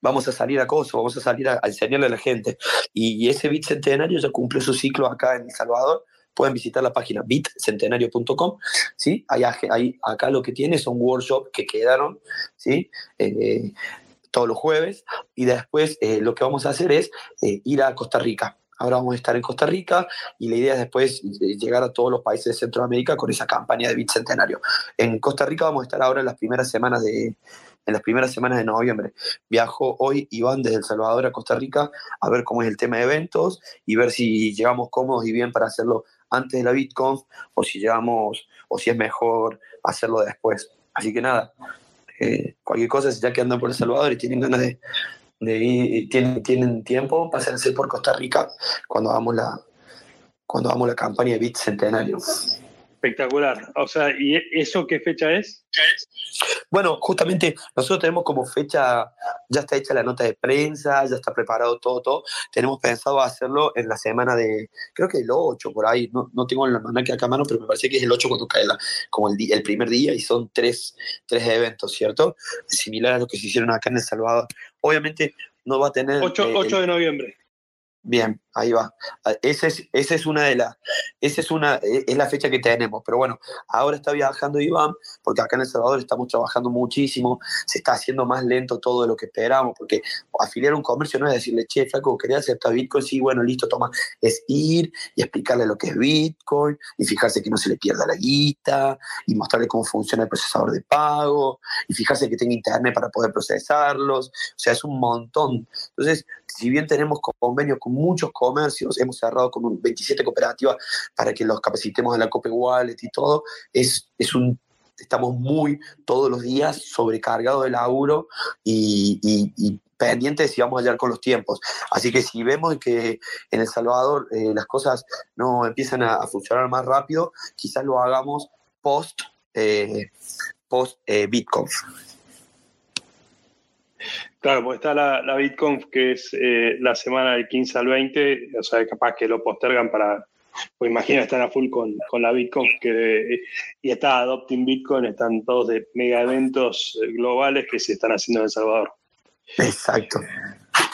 vamos a salir a Kosovo, vamos a salir a, enseñarle a la gente. Y, ese Bitcentenario ya cumplió su ciclo acá en El Salvador. Pueden visitar la página bitcentenario.com, ¿sí? Ahí, acá lo que tiene son workshops que quedaron, ¿sí? Eh, todos los jueves. Y después eh, lo que vamos a hacer es eh, ir a Costa Rica. Ahora vamos a estar en Costa Rica y la idea es después llegar a todos los países de Centroamérica con esa campaña de Bitcentenario. En Costa Rica vamos a estar ahora en las primeras semanas de, en las primeras semanas de noviembre. Viajo hoy y van desde El Salvador a Costa Rica a ver cómo es el tema de eventos y ver si llegamos cómodos y bien para hacerlo antes de la BitConf o si llegamos o si es mejor hacerlo después. Así que nada, eh, cualquier cosa, ya que andan por El Salvador y tienen ganas de, ir, tienen, tienen tiempo, pásense por Costa Rica cuando hagamos la, cuando hagamos la campaña de Bit Centenario. Espectacular. O sea, ¿y eso qué fecha es? Bueno, justamente nosotros tenemos como fecha, ya está hecha la nota de prensa, ya está preparado todo, todo. Tenemos pensado hacerlo en la semana de, creo que el 8 por ahí, no, no tengo la mano que acá a mano, pero me parece que es el 8 cuando cae la, como el, el primer día y son tres, tres eventos, ¿cierto? Similar a lo que se hicieron acá en El Salvador. Obviamente no va a tener... 8, 8 de noviembre. Bien, ahí va. Ah, esa es, esa es una de las, esa es una, e, es la fecha que tenemos. Pero bueno, ahora está viajando Iván, porque acá en El Salvador estamos trabajando muchísimo, se está haciendo más lento todo lo que esperamos, porque afiliar un comercio no es decirle, che, flaco, ¿quería aceptar Bitcoin? Sí, bueno, listo, toma. Es ir y explicarle lo que es Bitcoin, y fijarse que no se le pierda la guita, y mostrarle cómo funciona el procesador de pago, y fijarse que tenga internet para poder procesarlos. O sea, es un montón. Entonces, si bien tenemos convenios con muchos comercios, hemos cerrado con 27 cooperativas para que los capacitemos en la Cope Wallet y todo, es, es un estamos muy todos los días sobrecargados de laburo y, y, pendientes si vamos a llegar con los tiempos. Así que si vemos que en El Salvador eh, las cosas no empiezan a, funcionar más rápido, quizás lo hagamos post, eh, post eh, BitConf. Claro, pues está la, la BitConf, que es la semana del 15 al 20, o sea, capaz que lo postergan para, pues imagina estar a full con, con la Bitcoin que, y está Adopting Bitcoin, están todos de mega eventos globales que se están haciendo en El Salvador. Exacto.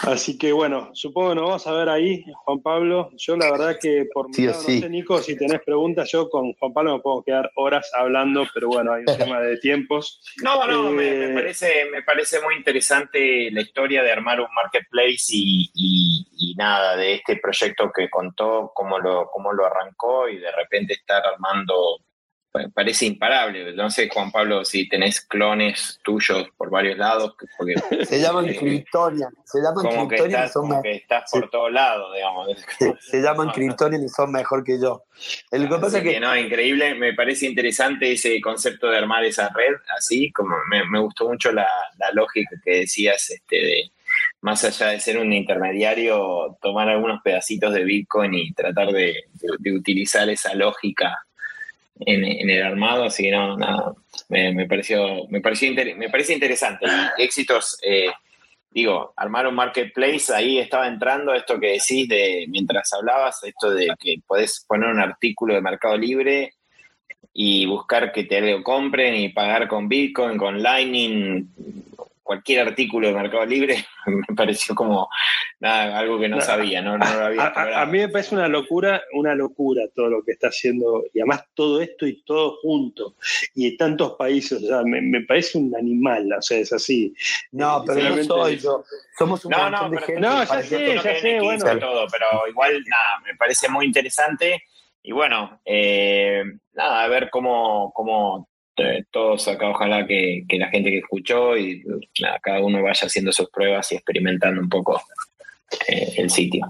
Así que bueno, supongo que nos vamos a ver ahí, Juan Pablo. Yo la verdad que por mi lado, no sé, Nico, si tenés preguntas, yo con Juan Pablo me puedo quedar horas hablando, pero bueno, hay un tema de tiempos. No, no, me, eh, parece, me parece muy interesante la historia de armar un marketplace y, y, nada, de este proyecto que contó, cómo lo, cómo lo arrancó y de repente estar armando parece imparable. No sé, Juan Pablo, si tenés clones tuyos por varios lados. se llaman Kryptonian. Se llaman como que estás, como que estás por todos lados, digamos. Se, llaman Kryptonian y son mejor que yo. El que pasa que, que... No, increíble. Me parece interesante ese concepto de armar esa red así. como Me, gustó mucho la, lógica que decías este, de más allá de ser un intermediario, tomar algunos pedacitos de Bitcoin y tratar de utilizar esa lógica en, el armado, así que no, nada, me, pareció, me, pareció me parece interesante. éxitos, eh, digo, armar un marketplace, ahí estaba entrando esto que decís de, mientras hablabas, esto de que podés poner un artículo de Mercado Libre y buscar que te lo compren y pagar con Bitcoin, con Lightning, cualquier artículo de Mercado Libre, me pareció como nada, algo que no, sabía, no, a, mí me parece una locura, una locura todo lo que está haciendo, y además todo esto y todo junto, y en tantos países, o sea, me, parece un animal, o sea, es así. No, pero no soy yo, somos un no, no, No, ya sé, ya sé, bueno. Todo, pero igual, nada, me parece muy interesante. Y bueno, eh, nada, a ver cómo, cómo todos acá, ojalá que, la gente que escuchó y cada uno vaya haciendo sus pruebas y experimentando un poco eh, el sitio.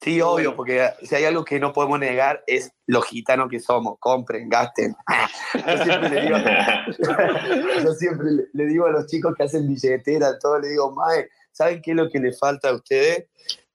Sí, obvio, porque si hay algo que no podemos negar es lo gitanos que somos, compren, gasten. Yo siempre le digo, yo siempre le digo a los chicos que hacen billetera, todo le digo, Mae, ¿saben qué es lo que le falta a ustedes?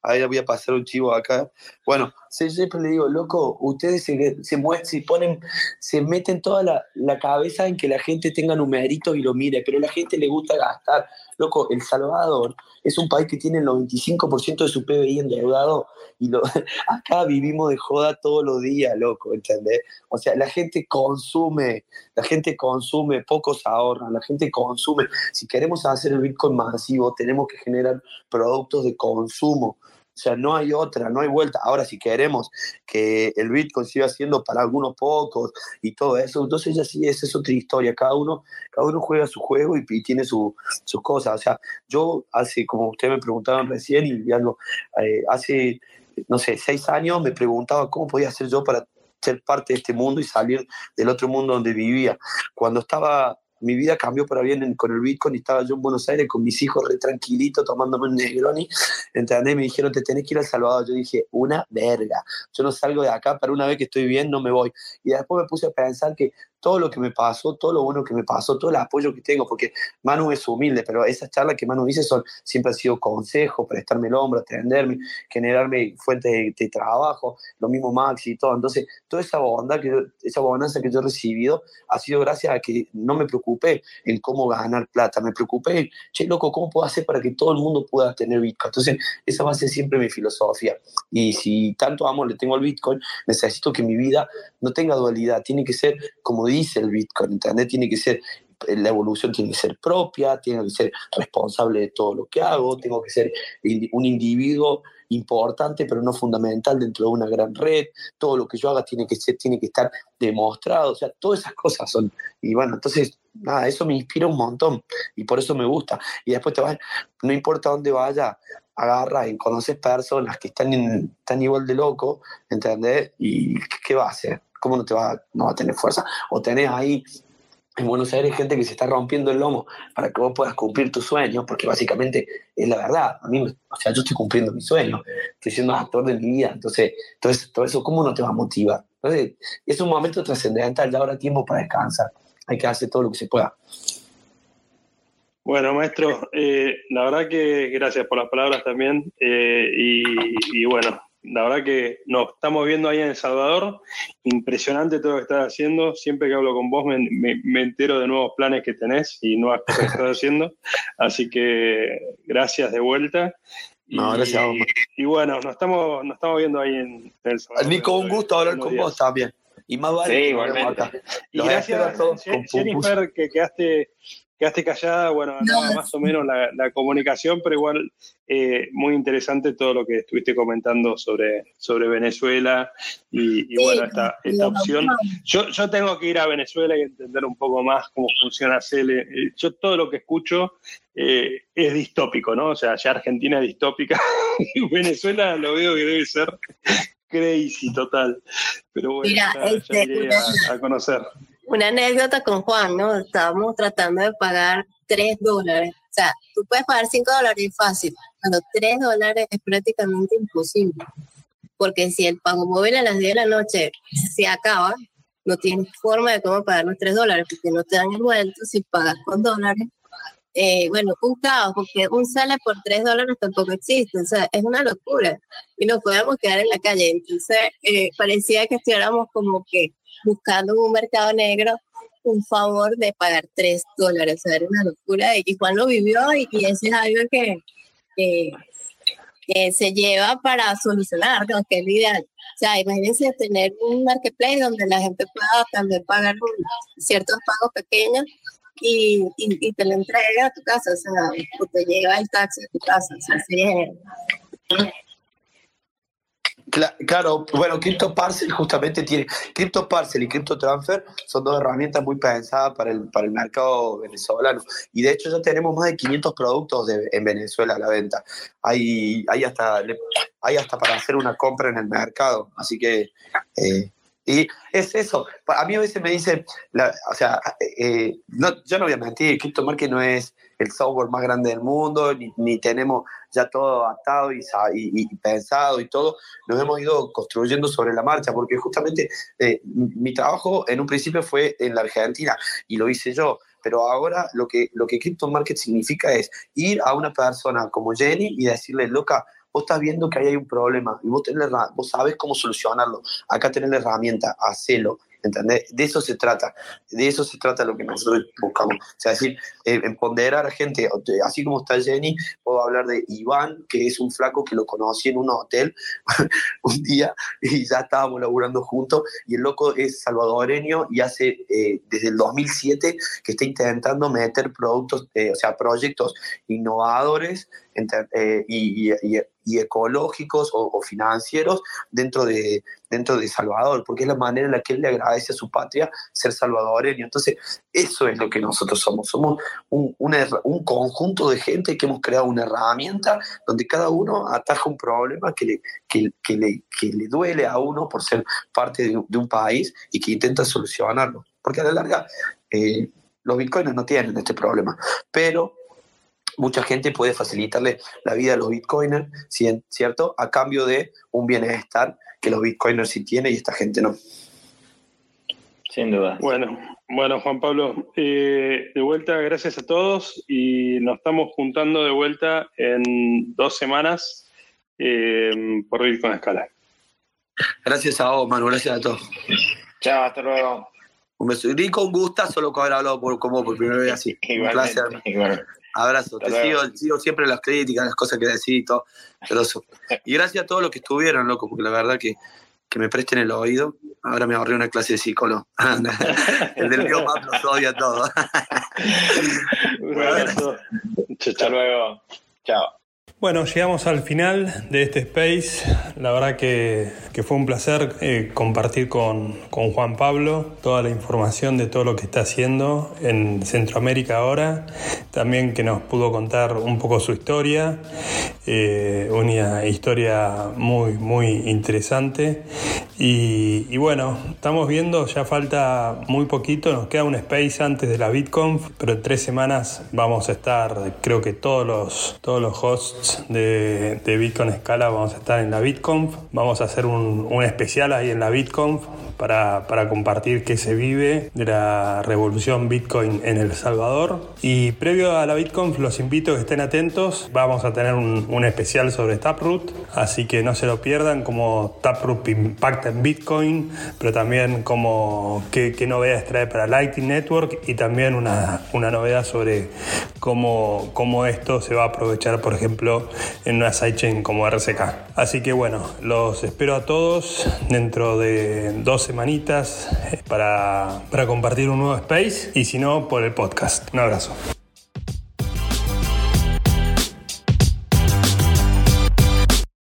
ahí voy a pasar un chivo acá. Bueno, siempre le digo, loco, ustedes se, se, se ponen, se meten toda la, cabeza en que la gente tenga numeritos y lo mire, pero a la gente le gusta gastar. Loco, El Salvador es un país que tiene el 95% de su PBI endeudado y acá vivimos de joda todos los días, loco, ¿entendés? O sea, la gente consume, la gente consume, pocos ahorran, la gente consume. Si queremos hacer el Bitcoin masivo, tenemos que generar productos de consumo. O sea, no hay otra, no hay vuelta. Ahora, si queremos que el Bitcoin siga siendo para algunos pocos y todo eso, entonces ya sí, esa es otra historia. Cada uno, cada uno juega su juego y, tiene sus cosas. O sea, yo hace, como ustedes me preguntaban recién, y algo, eh, hace, no sé, seis años me preguntaba cómo podía hacer yo para ser parte de este mundo y salir del otro mundo donde vivía. Cuando estaba mi vida cambió para bien con el Bitcoin estaba yo en Buenos Aires con mis hijos re tranquilito tomándome un Negroni, ¿entendés? Me dijeron, te tenés que ir al Salvador. Yo dije, una verga. Yo no salgo de acá, para una vez que estoy bien no me voy. Y después me puse a pensar que todo lo que me pasó, todo lo bueno que me pasó, todo el apoyo que tengo, porque Manu es humilde, pero esas charlas que Manu dice son, siempre han sido consejos, prestarme el hombro, atenderme, generarme fuentes de, trabajo, lo mismo Maxi y todo. Entonces, toda esa bondad, que esa bonanza que yo he recibido ha sido gracias a que no me preocupé en cómo ganar plata, me preocupé en, che, loco, ¿cómo puedo hacer para que todo el mundo pueda tener Bitcoin? Entonces, esa va a ser siempre mi filosofía. Y si tanto amor le tengo al Bitcoin, necesito que mi vida no tenga dualidad, tiene que ser como dice el Bitcoin, Internet Tiene que ser, la evolución tiene que ser propia, tiene que ser responsable de todo lo que hago, tengo que ser un individuo importante pero no fundamental dentro de una gran red, todo lo que yo haga tiene que ser, tiene que estar demostrado, o sea, todas esas cosas son, y bueno, entonces, nada, eso me inspira un montón y por eso me gusta, y después te vas, no importa dónde vaya, agarra y conoces personas que están, en, están igual de loco, ¿entendés? ¿Y qué va a hacer? ¿Cómo no te va, no va a tener fuerza? O tenés ahí en Buenos Aires gente que se está rompiendo el lomo para que vos puedas cumplir tu sueño, porque básicamente es la verdad. A mí, o sea, yo estoy cumpliendo mi sueño, estoy siendo actor de mi vida, entonces, entonces todo eso, ¿cómo no te va a motivar? Entonces, es un momento trascendental, ya ahora tiempo para descansar. hay que hacer todo lo que se pueda. Bueno, maestro, eh, la verdad que gracias por las palabras también. Eh, y, bueno, la verdad que nos estamos viendo ahí en El Salvador. Impresionante todo lo que estás haciendo. Siempre que hablo con vos me, entero de nuevos planes que tenés y nuevas cosas que estás haciendo. Así que gracias de vuelta. No, gracias y, bueno, nos estamos, nos estamos viendo ahí en El Salvador. Nico, un gusto hablar con vos también. Y más vale. Sí, igualmente. Y gracias a todos. Jennifer, que quedaste quedaste callada, bueno, más o menos la, comunicación, pero igual eh, muy interesante todo lo que estuviste comentando sobre, sobre Venezuela y, bueno, esta, esta opción. Yo, yo tengo que ir a Venezuela y entender un poco más cómo funciona CELE. Eh, yo todo lo que escucho eh, es distópico, ¿no? O sea, ya Argentina es distópica y Venezuela lo veo que debe ser crazy total. Pero bueno, ya, este, a conocer una anécdota con Juan, ¿no? Estábamos tratando de pagar 3 dólares. O sea, tú puedes pagar 5 dólares fácil, pero 3 dólares es prácticamente imposible. Porque si el pago móvil a las 10 de la noche se acaba, no tienes forma de cómo pagar los 3 dólares, porque no te dan el vuelto si pagas con dólares. Eh, bueno, un caos, porque un sale por 3 dólares tampoco existe, o sea, es una locura. Y nos podemos quedar en la calle. Entonces, eh, parecía que estuviéramos como que buscando en un mercado negro un favor de pagar 3 dólares. O era una locura. Y Juan lo vivió y, ese es algo que, que, se lleva para solucionar, ¿no? que es lo ideal. O sea, imagínense tener un marketplace donde la gente pueda también pagar ciertos pagos pequeños y, y, te lo entrega a tu casa, o sea, o te lleva el taxi a tu casa. O sea, sería Claro, bueno, CryptoParcel justamente tiene, CryptoParcel y CryptoTransfer son dos herramientas muy pensadas para el, para el mercado venezolano. Y de hecho ya tenemos más de 500 productos en Venezuela a la venta. Hay, hay, hasta, hay hasta para hacer una compra en el mercado. Así que, eh, y es eso. A mí a veces me dicen, o sea, eh, yo no voy a mentir, CryptoMarket no es el software más grande del mundo, ni, ni tenemos ya todo atado y, y, pensado y todo, nos hemos ido construyendo sobre la marcha, porque justamente eh, mi trabajo en un principio fue en la Argentina y lo hice yo, pero ahora lo que, lo que Crypto Market significa es ir a una persona como Jenny y decirle, loca, vos estás viendo que ahí hay un problema y vos, tenés, vos sabes cómo solucionarlo, acá tenés la herramienta, hacelo, ¿entendés? De eso se trata, de eso se trata lo que nosotros buscamos. O sea, decir, eh, empoderar a gente, así como está Jenny, puedo hablar de Iván, que es un flaco que lo conocí en un hotel un día y ya estábamos laburando juntos, y el loco es salvadoreño y hace eh, desde el 2007 que está intentando meter productos, eh, o sea, proyectos innovadores y, ecológicos o, financieros dentro de, dentro de Salvador, porque es la manera en la que él le agradece a su patria ser salvadoreño. Entonces, eso es lo que nosotros somos. Somos un, un conjunto de gente que hemos creado una herramienta donde cada uno ataja un problema que le, que, que le, que le duele a uno por ser parte de, un país y que intenta solucionarlo. Porque a la larga, eh, los bitcoins no tienen este problema, pero mucha gente puede facilitarle la vida a los bitcoiners, ¿cierto? A cambio de un bienestar que los bitcoiners sí tienen y esta gente no. Sin duda. Bueno, bueno, Juan Pablo, eh, de vuelta, gracias a todos y nos estamos juntando de vuelta en dos semanas eh, por Bitcoin Escala. Gracias a vos, Manu, gracias a todos. Chao, hasta luego. Un beso. Y con gusto, solo con haber hablado por, como por primera vez así. Un placer. Abrazo. Te sigo, sigo, siempre las críticas, las cosas que decís y todo. Y gracias a todos los que estuvieron, loco, porque la verdad que, que me presten el oído. Ahora me ahorré una clase de psicólogo. el del mío más odia todo. bueno, Hasta luego. Chao. Bueno, llegamos al final de este space. La verdad que, fue un placer eh, compartir con, Juan Pablo toda la información de todo lo que está haciendo en Centroamérica ahora. También que nos pudo contar un poco su historia. Eh, una historia muy, muy interesante. Y, y, bueno, estamos viendo, ya falta muy poquito, nos queda un space antes de la BitConf, pero en tres semanas vamos a estar, creo que todos los, todos los hosts de, Bitcoin Scala vamos a estar en la BitConf. Vamos a hacer un, especial ahí en la BitConf para, para compartir qué se vive de la revolución Bitcoin en El Salvador. Y previo a la Bitcoin los invito a que estén atentos. Vamos a tener un, un especial sobre Taproot, así que no se lo pierdan como Taproot impacta en Bitcoin, pero también como qué, qué novedades trae para Lightning Network y también una, una novedad sobre cómo, cómo esto se va a aprovechar, por ejemplo, en una sidechain como RCK. Así que bueno, los espero a todos dentro de dos semanitas para, para compartir un nuevo space y si no, por el podcast. Un abrazo.